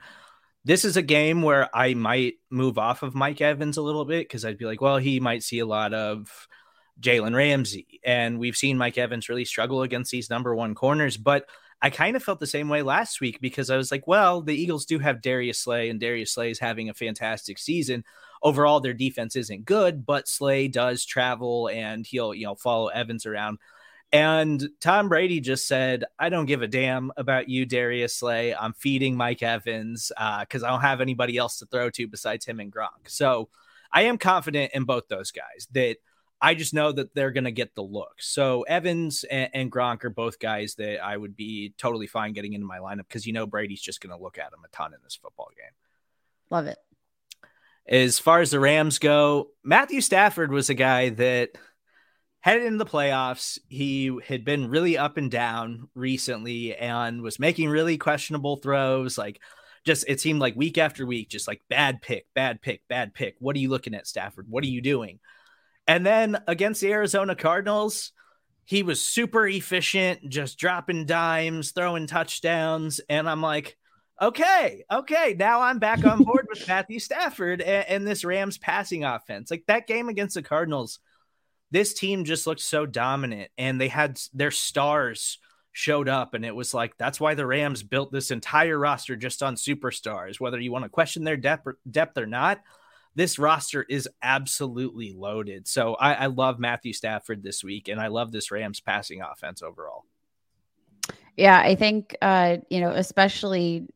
this is a game where I might move off of Mike Evans a little bit because I'd be like, well, he might see a lot of Jalen Ramsey, and we've seen Mike Evans really struggle against these number one corners, but. I kind of felt the same way last week because I was like, well, the Eagles do have Darius Slay, and Darius Slay is having a fantastic season. Overall, their defense isn't good, but Slay does travel and he'll, you know, follow Evans around. And Tom Brady just said, I don't give a damn about you, Darius Slay. I'm feeding Mike Evans because uh, I don't have anybody else to throw to besides him and Gronk. So I am confident in both those guys that I just know that they're going to get the look. So Evans and, and, Gronk are both guys that I would be totally fine getting into my lineup because you know Brady's just going to look at them a ton in this football game. Love it. As far as the Rams go, Matthew Stafford was a guy that – headed into the playoffs, he had been really up and down recently and was making really questionable throws. Like, just it seemed like week after week, just like bad pick, bad pick, bad pick. What are you looking at, Stafford? What are you doing? And then against the Arizona Cardinals, he was super efficient, just dropping dimes, throwing touchdowns. And I'm like, okay, okay, now I'm back on board with Matthew Stafford and, and, this Rams passing offense. Like that game against the Cardinals, this team just looked so dominant and they had their stars showed up and it was like that's why the Rams built this entire roster just on superstars whether you want to question their depth or, depth or not. This roster is absolutely loaded. So I, I love Matthew Stafford this week and I love this Rams passing offense overall. Yeah I think uh you know especially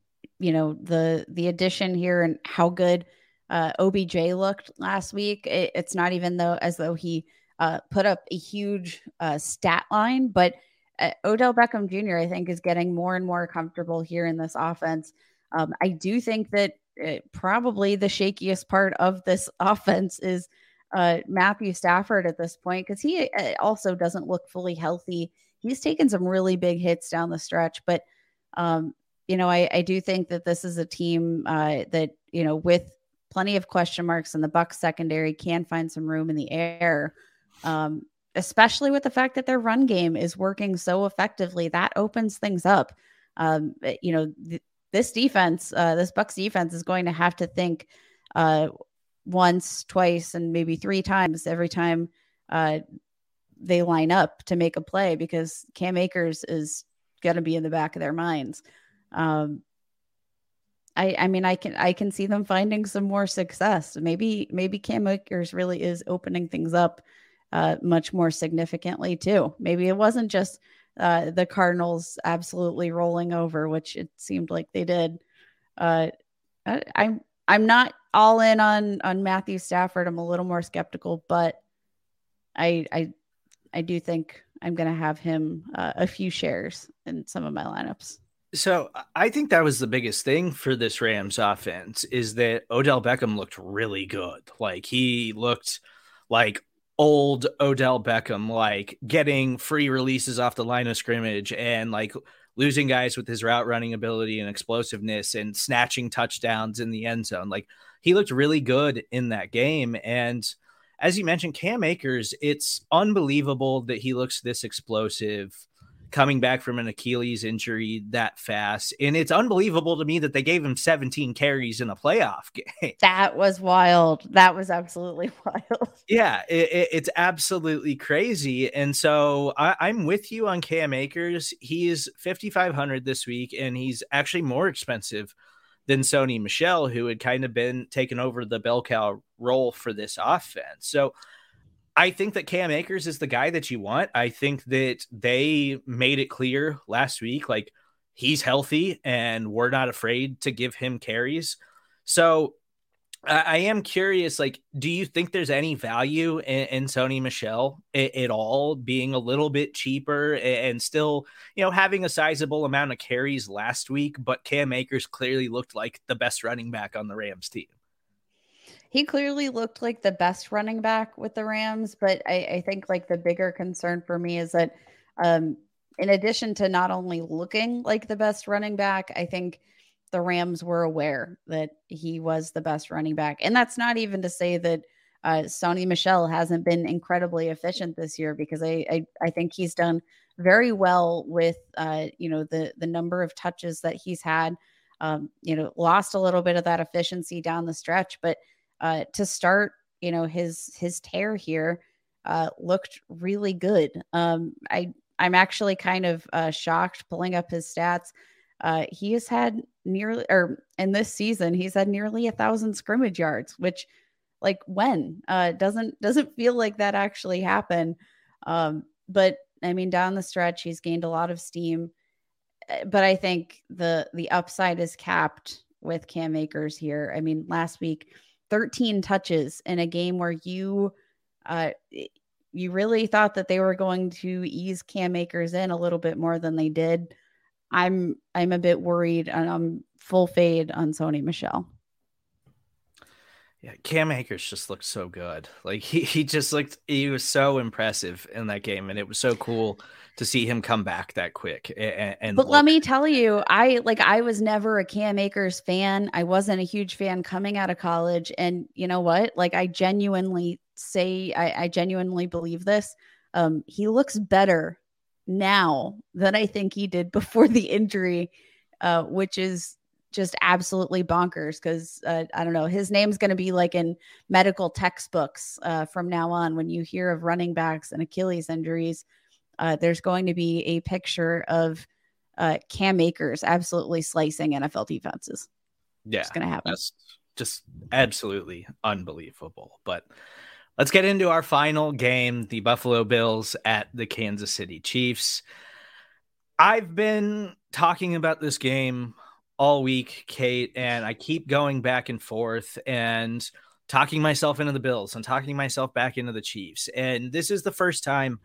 you know the the addition here and how good uh OBJ looked last week it, it's not even though as though he uh put up a huge uh stat line but uh, Odell Beckham Jr., I think, is getting more and more comfortable here in this offense. Um, I do think that uh, probably the shakiest part of this offense is uh, Matthew Stafford at this point because he also doesn't look fully healthy. He's taken some really big hits down the stretch, but um, you know, I, I, do think that this is a team uh, that you know, with plenty of question marks in the Bucs secondary, can find some room in the air. Um, especially with the fact that their run game is working so effectively. That opens things up. Um, eh, you know, th- this defense, uh, this Bucs defense is going to have to think uh, once, twice, and maybe three times every time uh, they line up to make a play because Cam Akers is going to be in the back of their minds. Um, I, I mean, I can I can see them finding some more success. Maybe maybe Cam Akers really is opening things up uh, much more significantly too. Maybe it wasn't just uh, the Cardinals absolutely rolling over, which it seemed like they did. Uh, I, I'm I'm not all in on on Matthew Stafford. I'm a little more skeptical, but I I I do think I'm going to have him uh, a few shares in some of my lineups. So I think that was the biggest thing for this Rams offense is that Odell Beckham looked really good. Like he looked like old Odell Beckham, like getting free releases off the line of scrimmage and like losing guys with his route running ability and explosiveness and snatching touchdowns in the end zone. Like he looked really good in that game. And as you mentioned, Cam Akers, it's unbelievable that he looks this explosive coming back from an Achilles injury that fast. And it's unbelievable to me that they gave him 17 carries in a playoff game. That was wild. That was absolutely wild. Yeah, it, it, it's absolutely crazy. And so I, am with you on Cam Akers. He's 5,500 this week, and he's actually more expensive than Sony Michel, who had kind of been taken over the bell cow role for this offense. So I think that Cam Akers is the guy that you want. I think that they made it clear last week, like he's healthy and we're not afraid to give him carries. So I, I am curious, like, do you think there's any value in, in Sony Michel at, at, all being a little bit cheaper and still, you know, having a sizable amount of carries last week, but Cam Akers clearly looked like the best running back on the Rams team? He clearly looked like the best running back with the Rams, but I, I think like the bigger concern for me is that um, in addition to not only looking like the best running back, I think the Rams were aware that he was the best running back. And that's not even to say that uh, Sony Michel hasn't been incredibly efficient this year because I, I, I think he's done very well with uh, you know the the number of touches that he's had. Um, you know, lost a little bit of that efficiency down the stretch, but uh, to start, you know, his his tear here uh, looked really good. Um, I I'm actually kind of uh, shocked pulling up his stats. Uh, he has had nearly, or in this season, he's had nearly a thousand scrimmage yards, which, like, when uh, doesn't doesn't feel like that actually happened. Um, but I mean, down the stretch, he's gained a lot of steam. Uh, but I think the the upside is capped with Cam Akers here. I mean, last week 13 touches in a game where you uh you really thought that they were going to ease Cam Akers in a little bit more than they did. I'm I'm a bit worried and I'm full fade on Sony Michel. Yeah, Cam Akers just looked so good. Like he, he just looked he was so impressive in that game and it was so cool to see him come back that quick and, and But look. let me tell you, I like I was never a Cam Akers fan. I wasn't a huge fan coming out of college and you know what? Like I genuinely say I, I genuinely believe this. Um he looks better now than I think he did before the injury uh which is just absolutely bonkers because uh, I don't know his name's going to be like in medical textbooks uh, from now on. When you hear of running backs and Achilles injuries, uh, there's going to be a picture of uh, Cam Akers absolutely slicing NFL defenses. Yeah, it's going to happen. That's just absolutely unbelievable. But let's get into our final game: the Buffalo Bills at the Kansas City Chiefs. I've been talking about this game all week, Kate, and I keep going back and forth and talking myself into the Bills and talking myself back into the Chiefs. And this is the first time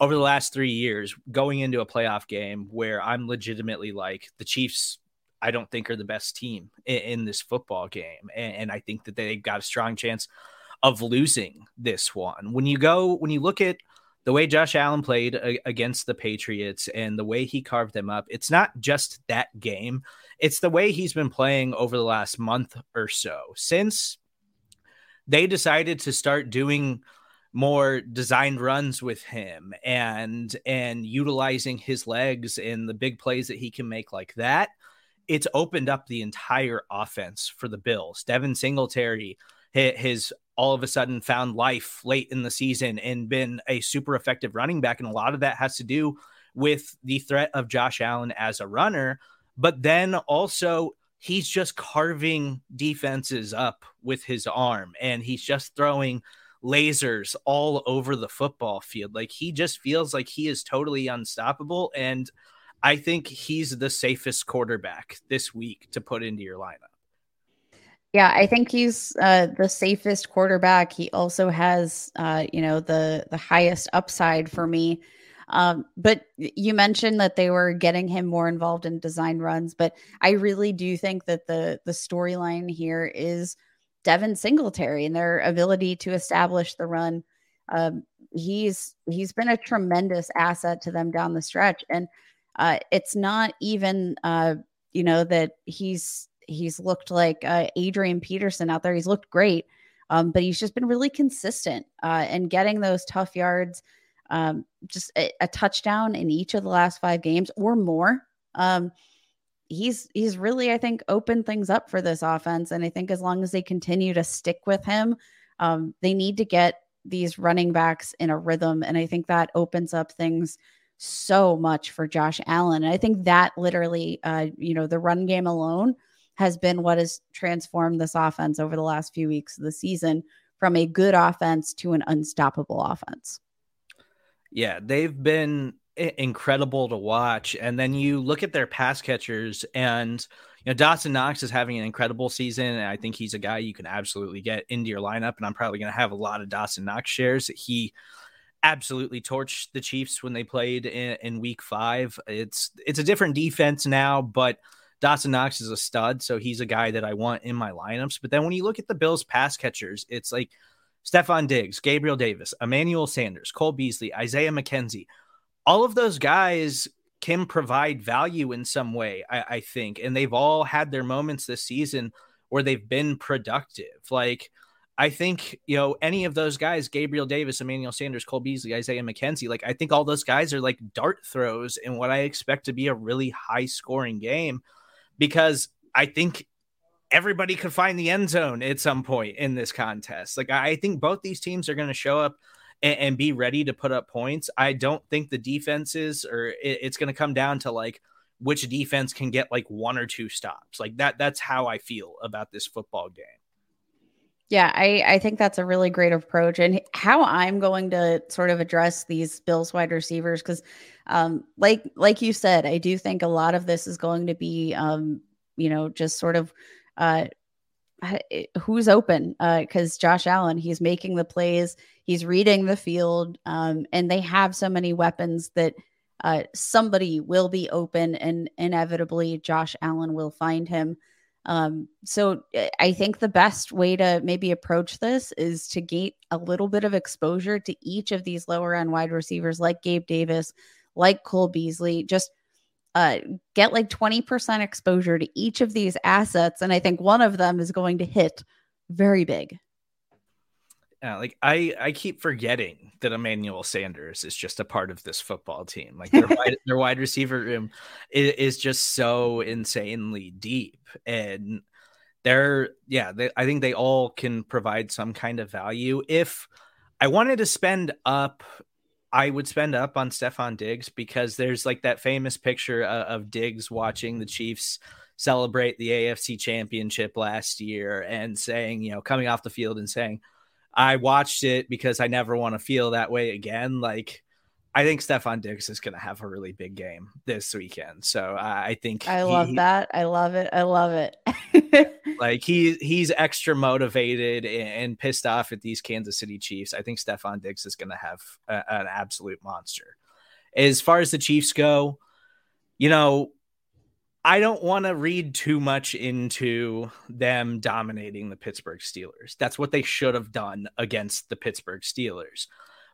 over the last three years going into a playoff game where I'm legitimately like the Chiefs. I don't think are the best team in, in this football game, and, and I think that they've got a strong chance of losing this one. When you go, when you look at the way Josh Allen played against the Patriots and the way he carved them up, it's not just that game. It's the way he's been playing over the last month or so since they decided to start doing more designed runs with him and and utilizing his legs and the big plays that he can make like that it's opened up the entire offense for the bills devin singletary his all of a sudden found life late in the season and been a super effective running back and a lot of that has to do with the threat of josh allen as a runner but then also he's just carving defenses up with his arm and he's just throwing lasers all over the football field. Like he just feels like he is totally unstoppable. And I think he's the safest quarterback this week to put into your lineup. Yeah, I think he's uh, the safest quarterback. He also has, uh, you know, the the highest upside for me. Um, but you mentioned that they were getting him more involved in design runs, but I really do think that the the storyline here is Devin Singletary and their ability to establish the run. Um, he's he's been a tremendous asset to them down the stretch, and uh, it's not even uh, you know that he's he's looked like uh, Adrian Peterson out there. He's looked great, um, but he's just been really consistent uh, and getting those tough yards um, just a, a, touchdown in each of the last five games or more. Um, he's he's really, I think, opened things up for this offense. And I think as long as they continue to stick with him, um, they need to get these running backs in a rhythm. And I think that opens up things so much for Josh Allen. And I think that literally, uh, you know, the run game alone has been what has transformed this offense over the last few weeks of the season from a good offense to an unstoppable offense. Yeah, they've been incredible to watch. And then you look at their pass catchers, and you know Dawson Knox is having an incredible season, and I think he's a guy you can absolutely get into your lineup. And I'm probably going to have a lot of Dawson Knox shares. He absolutely torched the Chiefs when they played in, in Week Five. It's it's a different defense now, but Dawson Knox is a stud, so he's a guy that I want in my lineups. But then when you look at the Bills pass catchers, it's like Stefon Diggs, Gabriel Davis, Emmanuel Sanders, Cole Beasley, Isaiah McKenzie, all of those guys can provide value in some way, I, I, think. And they've all had their moments this season where they've been productive. Like, I think, you know, any of those guys, Gabriel Davis, Emmanuel Sanders, Cole Beasley, Isaiah McKenzie, like, I think all those guys are like dart throws in what I expect to be a really high scoring game because I think everybody could find the end zone at some point in this contest. Like I think both these teams are going to show up and, and, be ready to put up points. I don't think the defenses or it, it's going to come down to like which defense can get like one or two stops. Like that that's how I feel about this football game. Yeah, I, I think that's a really great approach. And how I'm going to sort of address these Bills wide receivers, because um, like like you said, I do think a lot of this is going to be um, you know, just sort of uh, who's open because uh, Josh Allen, he's making the plays, he's reading the field, um, and they have so many weapons that uh, somebody will be open, and inevitably Josh Allen will find him. Um, so eh, I think the best way to maybe approach this is to get a little bit of exposure to each of these lower end wide receivers like Gabe Davis, like Cole Beasley, just uh, get like 20% exposure to each of these assets. And I think one of them is going to hit very big. Uh, like I I keep forgetting that Emmanuel Sanders is just a part of this football team. Like their wide, their wide receiver room is, is, just so insanely deep, and they're yeah. They, I think they all can provide some kind of value. If I wanted to spend up, I would spend up on Stefon Diggs because there's like that famous picture of, of Diggs watching the Chiefs celebrate the AFC championship last year and saying, you know, coming off the field and saying, I watched it because I never want to feel that way again. Like, I think Stefon Diggs is going to have a really big game this weekend. So I think I he, love that. I love it. I love it. like he he's extra motivated and pissed off at these Kansas City Chiefs. I think Stefon Diggs is going to have a, an absolute monster. As far as the Chiefs go, you know, I don't want to read too much into them dominating the Pittsburgh Steelers. That's what they should have done against the Pittsburgh Steelers.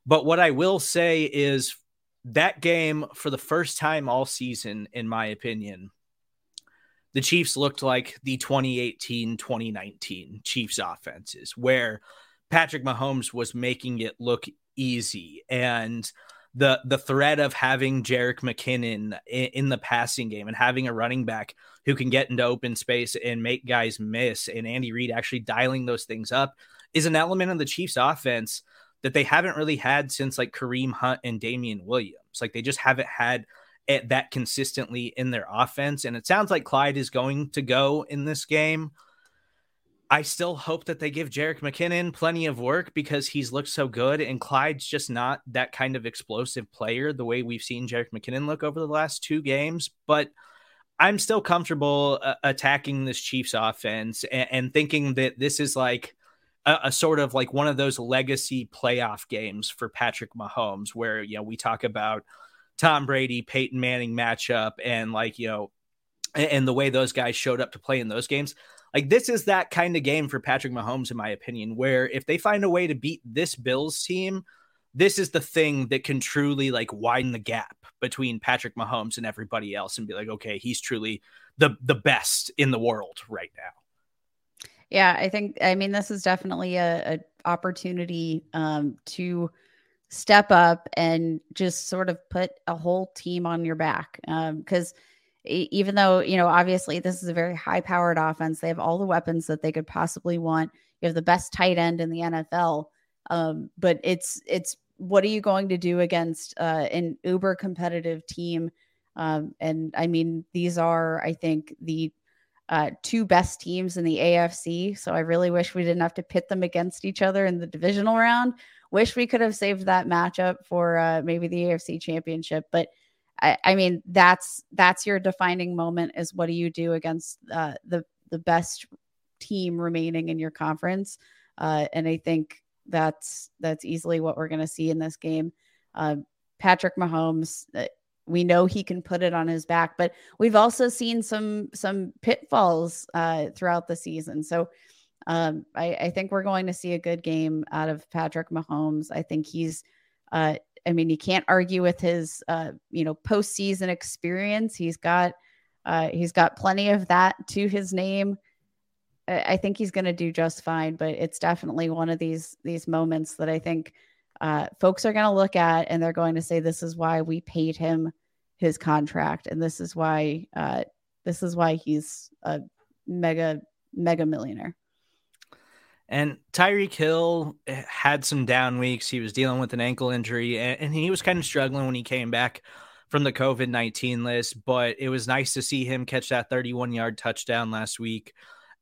But what I will say is that game, for the first time all season, in my opinion, the Chiefs looked like the 2018 2019 Chiefs offenses, where Patrick Mahomes was making it look easy. And the the threat of having Jerick McKinnon in, in, the passing game and having a running back who can get into open space and make guys miss, and Andy Reid actually dialing those things up is an element of the Chiefs' offense that they haven't really had since like Kareem Hunt and Damien Williams. Like they just haven't had it that consistently in their offense, and it sounds like Clyde is going to go in this game. I still hope that they give Jerick McKinnon plenty of work because he's looked so good, and Clyde's just not that kind of explosive player the way we've seen Jerick McKinnon look over the last two games. But I'm still comfortable uh, attacking this Chiefs offense and, and, thinking that this is like a, a, sort of like one of those legacy playoff games for Patrick Mahomes, where you know we talk about Tom Brady, Peyton Manning matchup, and like you know, and, and the way those guys showed up to play in those games. Like this is that kind of game for Patrick Mahomes, in my opinion, where if they find a way to beat this Bills team, this is the thing that can truly like widen the gap between Patrick Mahomes and everybody else and be like, okay, he's truly the the best in the world right now. Yeah, I think I mean this is definitely a, a opportunity um, to step up and just sort of put a whole team on your back because. Um, even though you know obviously this is a very high powered offense they have all the weapons that they could possibly want. You have the best tight end in the nfl um, but it's it's what are you going to do against uh, an uber competitive team? Um, and i mean these are i think the uh, two best teams in the afc so i really wish we didn't have to pit them against each other in the divisional round. Wish we could have saved that matchup for uh, maybe the afc championship but I, I mean, that's that's your defining moment. Is what do you do against uh, the the best team remaining in your conference? Uh, and I think that's that's easily what we're going to see in this game. Uh, Patrick Mahomes, uh, we know he can put it on his back, but we've also seen some some pitfalls uh, throughout the season. So um, I, I, think we're going to see a good game out of Patrick Mahomes. I think he's uh, I mean, you can't argue with his, uh, you know, postseason experience. He's got, uh, he's got plenty of that to his name. I, think he's going to do just fine. But it's definitely one of these these moments that I think uh, folks are going to look at and they're going to say, "This is why we paid him his contract, and this is why uh, this is why he's a mega mega millionaire." And Tyreek Hill eh, had some down weeks. He was dealing with an ankle injury and, and he was kind of struggling when he came back from the COVID 19 list. But it was nice to see him catch that 31 yard touchdown last week.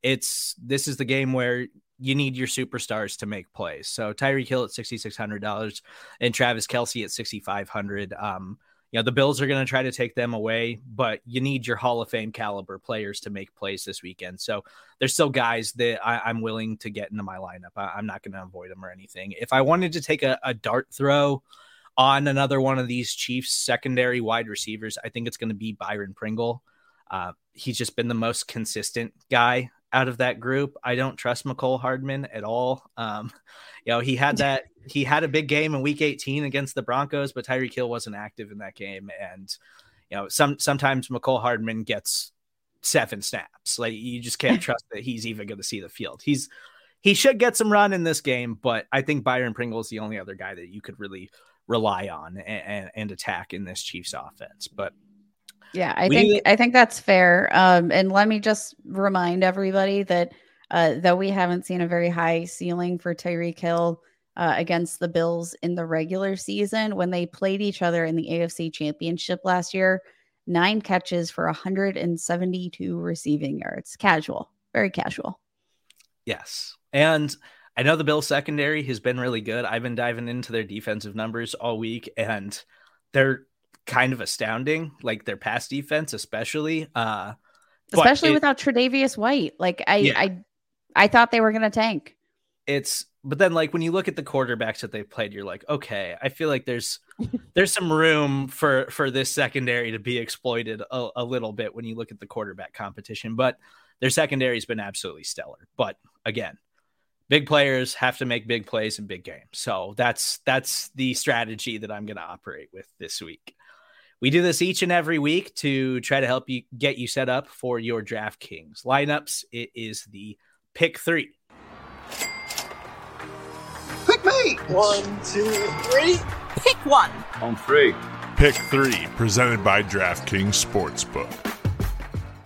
It's this is the game where you need your superstars to make plays. So Tyreek Hill at $6,600 and Travis Kelce at 6,500. Um, you know the Bills are going to try to take them away, but you need your Hall of Fame caliber players to make plays this weekend. So there's still guys that I, am willing to get into my lineup. I, am not going to avoid them or anything. If I wanted to take a, a dart throw on another one of these Chiefs secondary wide receivers, I think it's going to be Byron Pringle. Uh, he's just been the most consistent guy out of that group. I don't trust Mecole Hardman at all. Um, you know, he had that he had a big game in week 18 against the Broncos, but Tyreek Hill wasn't active in that game. And you know, some sometimes Mecole Hardman gets seven snaps. Like you just can't trust that he's even going to see the field. He's he should get some run in this game, but I think Byron Pringle is the only other guy that you could really rely on and, and, and attack in this Chiefs offense. But yeah, I think I think that's fair. Um, and let me just remind everybody that uh, though we haven't seen a very high ceiling for Tyreek Hill uh, against the Bills in the regular season, when they played each other in the AFC Championship last year, nine catches for 172 receiving yards. Casual, very casual. Yes. And I know the Bills secondary has been really good. I've been diving into their defensive numbers all week and they're kind of astounding, like their pass defense, especially. Uh especially it, without Tre'Davious White. Like I yeah. I I thought they were gonna tank. It's but then like when you look at the quarterbacks that they've played, you're like, okay, I feel like there's there's some room for for this secondary to be exploited a, a little bit when you look at the quarterback competition. But their secondary has been absolutely stellar. But again, big players have to make big plays in big games. So that's that's the strategy that I'm going to operate with this week. We do this each and every week to try to help you get you set up for your DraftKings lineups. It is the pick three. Pick me. One, two, three. Pick one. On three. Pick three, presented by DraftKings Sportsbook.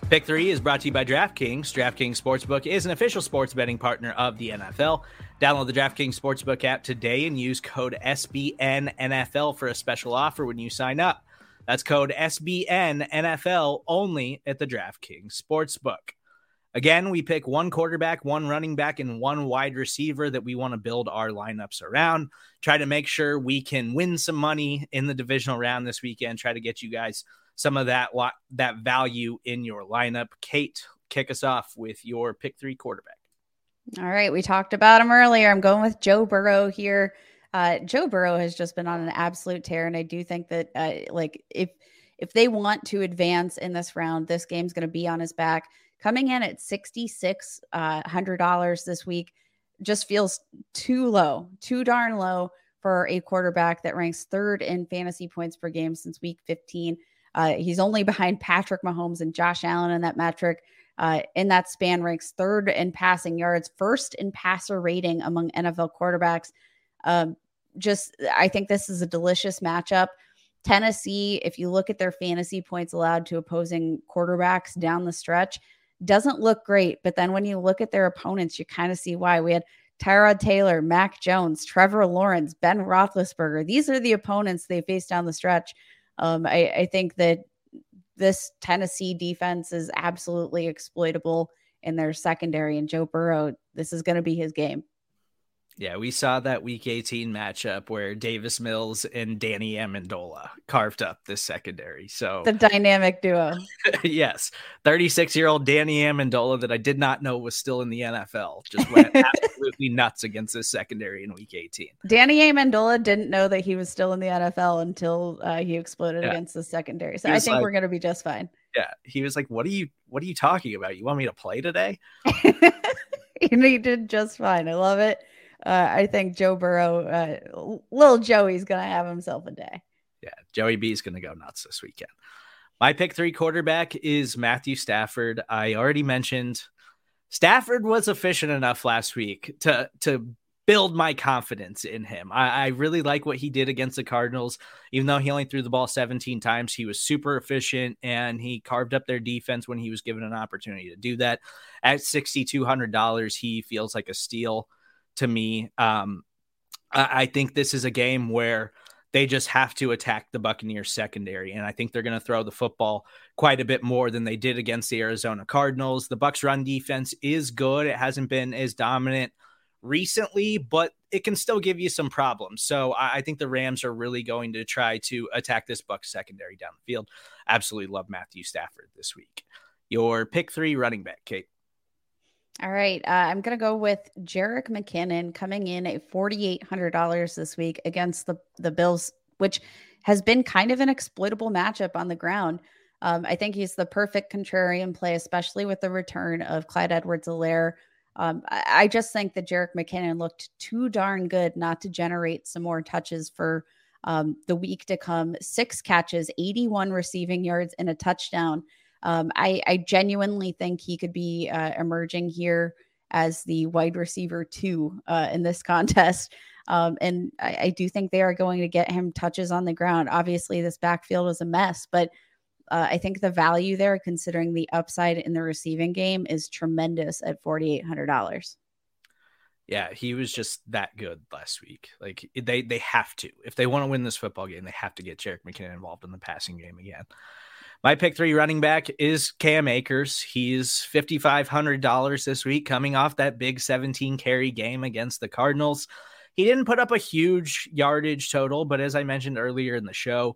Pick three is brought to you by DraftKings. DraftKings Sportsbook is an official sports betting partner of the NFL. Download the DraftKings Sportsbook app today and use code SBNNFL for a special offer when you sign up. That's code SBNNFL only at the DraftKings Sportsbook. Again, we pick one quarterback, one running back, and one wide receiver that we want to build our lineups around. Try to make sure we can win some money in the divisional round this weekend. Try to get you guys some of that that value in your lineup. Kate, kick us off with your pick three quarterback. All right, we talked about him earlier. I'm going with Joe Burrow here. Uh, Joe Burrow has just been on an absolute tear, and I do think that uh, like if if they want to advance in this round, this game's going to be on his back. Coming in at sixty six uh, hundred dollars this week just feels too low, too darn low for a quarterback that ranks third in fantasy points per game since week fifteen. Uh, he's only behind Patrick Mahomes and Josh Allen in that metric. Uh, in that span, ranks third in passing yards, first in passer rating among NFL quarterbacks. Um, just I think this is a delicious matchup. Tennessee, if you look at their fantasy points allowed to opposing quarterbacks down the stretch, doesn't look great. But then when you look at their opponents, you kind of see why. We had Tyrod Taylor, Mac Jones, Trevor Lawrence, Ben Roethlisberger. These are the opponents they face down the stretch. Um, I, I think that this Tennessee defense is absolutely exploitable in their secondary, and Joe Burrow, this is going to be his game. Yeah, we saw that week 18 matchup where Davis Mills and Danny Amendola carved up this secondary. So the dynamic duo. yes. 36 year old Danny Amendola that I did not know was still in the NFL just went absolutely nuts against this secondary in week 18. Danny Amendola didn't know that he was still in the NFL until uh, he exploded yeah. against the secondary. So I think like, we're going to be just fine. Yeah. He was like, what are you, what are you talking about? You want me to play today? And he did just fine. I love it uh, I think Joe Burrow, uh, little Joey's going to have himself a day. Yeah, Joey B is going to go nuts this weekend. My pick three quarterback is Matthew Stafford. I already mentioned Stafford was efficient enough last week to to build my confidence in him. I, I, really like what he did against the Cardinals. Even though he only threw the ball 17 times, he was super efficient and he carved up their defense when he was given an opportunity to do that. At $6,200, he feels like a steal to me. Um, I, I think this is a game where they just have to attack the Buccaneers secondary, and I think they're going to throw the football quite a bit more than they did against the Arizona Cardinals. The Bucs run defense is good; it hasn't been as dominant recently, but it can still give you some problems. So I, I think the Rams are really going to try to attack this Bucs secondary down the field. Absolutely love Matthew Stafford this week. Your pick three running back, Kate. All right. Uh, I'm going to go with Jerick McKinnon coming in at $4,800 this week against the, the Bills, which has been kind of an exploitable matchup on the ground. Um, I think he's the perfect contrarian play, especially with the return of Clyde Edwards Helaire. Um, I, I, just think that Jerick McKinnon looked too darn good not to generate some more touches for um, the week to come. Six catches, 81 receiving yards, and a touchdown. Um, I, I, genuinely think he could be uh, emerging here as the wide receiver two uh, in this contest. Um, and I, I, do think they are going to get him touches on the ground. Obviously, this backfield is a mess, but uh, I think the value there, considering the upside in the receiving game, is tremendous at forty eight hundred dollars. Yeah, he was just that good last week. Like they they have to. If they want to win this football game, they have to get Jerick McKinnon involved in the passing game again. My pick three running back is Cam Akers. He's $5,500 this week coming off that big 17 carry game against the Cardinals. He didn't put up a huge yardage total, but as I mentioned earlier in the show,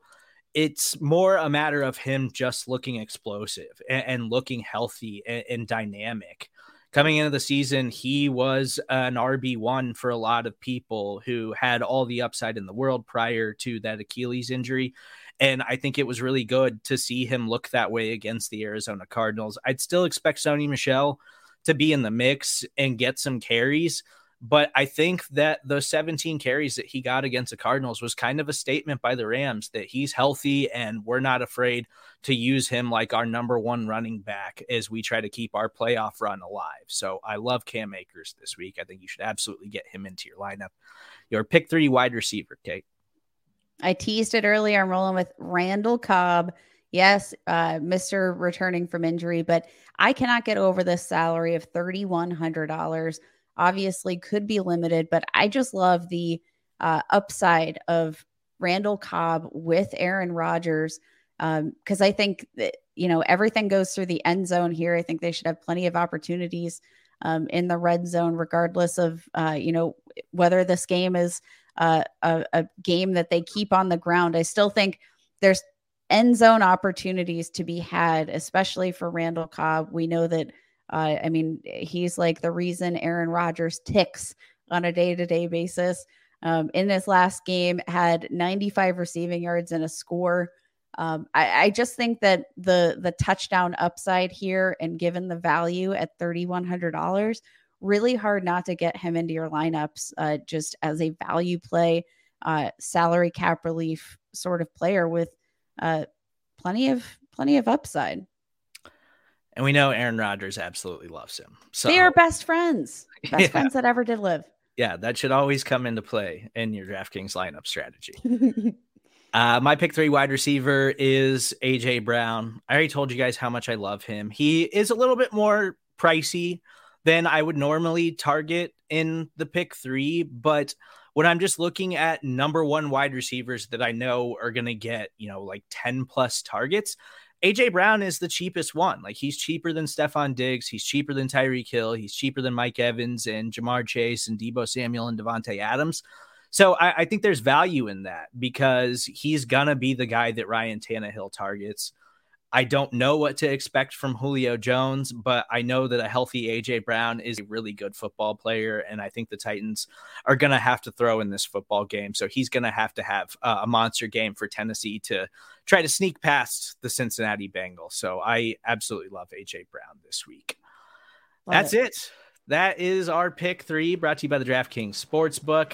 it's more a matter of him just looking explosive and, and looking healthy and, and dynamic coming into the season, he was an RB1 for a lot of people who had all the upside in the world prior to that Achilles injury. And I think it was really good to see him look that way against the Arizona Cardinals. I'd still expect Sony Michel to be in the mix and get some carries. But I think that the 17 carries that he got against the Cardinals was kind of a statement by the Rams that he's healthy and we're not afraid to use him like our number one running back as we try to keep our playoff run alive. So I love Cam Akers this week. I think you should absolutely get him into your lineup. Your pick three wide receiver, Kate. I teased it earlier. I'm rolling with Randall Cobb. Yes, uh, Mr. returning from injury, but I cannot get over this salary of $3,100 obviously could be limited, but I just love the uh, upside of Randall Cobb with Aaron Rodgers because um, I think that you know everything goes through the end zone here. I think they should have plenty of opportunities um, in the red zone, regardless of uh, you know whether this game is uh, a, a game that they keep on the ground. I still think there's end zone opportunities to be had, especially for Randall Cobb. We know that uh, I mean, he's like the reason Aaron Rodgers ticks on a day to day basis. Um, in this last game, had 95 receiving yards and a score. Um, I, I, just think that the the touchdown upside here, and given the value at thirty one hundred dollars, really hard not to get him into your lineups uh, just as a value play, uh, salary cap relief sort of player with uh, plenty of plenty of upside. And we know Aaron Rodgers absolutely loves him. So they are best friends, best yeah. friends that ever did live. Yeah, that should always come into play in your DraftKings lineup strategy. uh, my pick three wide receiver is AJ Brown. I already told you guys how much I love him. He is a little bit more pricey than I would normally target in the pick three, but when I'm just looking at number one wide receivers that I know are going to get, you know, like 10 plus targets, AJ Brown is the cheapest one. Like he's cheaper than Stefon Diggs. He's cheaper than Tyreek Hill. He's cheaper than Mike Evans and Ja'Marr Chase and Deebo Samuel and Davante Adams. So I, I, think there's value in that because he's gonna be the guy that Ryan Tannehill targets. I don't know what to expect from Julio Jones, but I know that a healthy AJ Brown is a really good football player, and I think the Titans are going to have to throw in this football game. So he's going to have to have uh, a monster game for Tennessee to try to sneak past the Cincinnati Bengals. So I absolutely love AJ Brown this week. Love That's it. it. That is our pick three, brought to you by the DraftKings Sportsbook.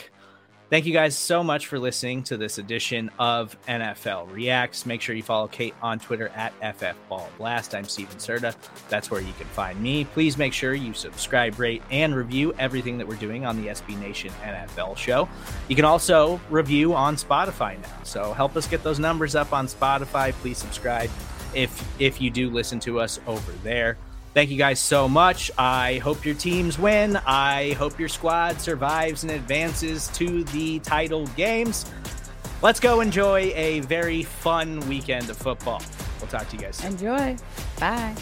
Thank you guys so much for listening to this edition of NFL Reacts. Make sure you follow Kate on Twitter at FFBallBlast. I'm Stephen Serda. That's where you can find me. Please make sure you subscribe, rate, and review everything that we're doing on the SB Nation NFL show. You can also review on Spotify now. So help us get those numbers up on Spotify. Please subscribe if if you do listen to us over there. Thank you guys so much. I hope your teams win. I hope your squad survives and advances to the title games. Let's go enjoy a very fun weekend of football. We'll talk to you guys. Soon. Enjoy. Bye.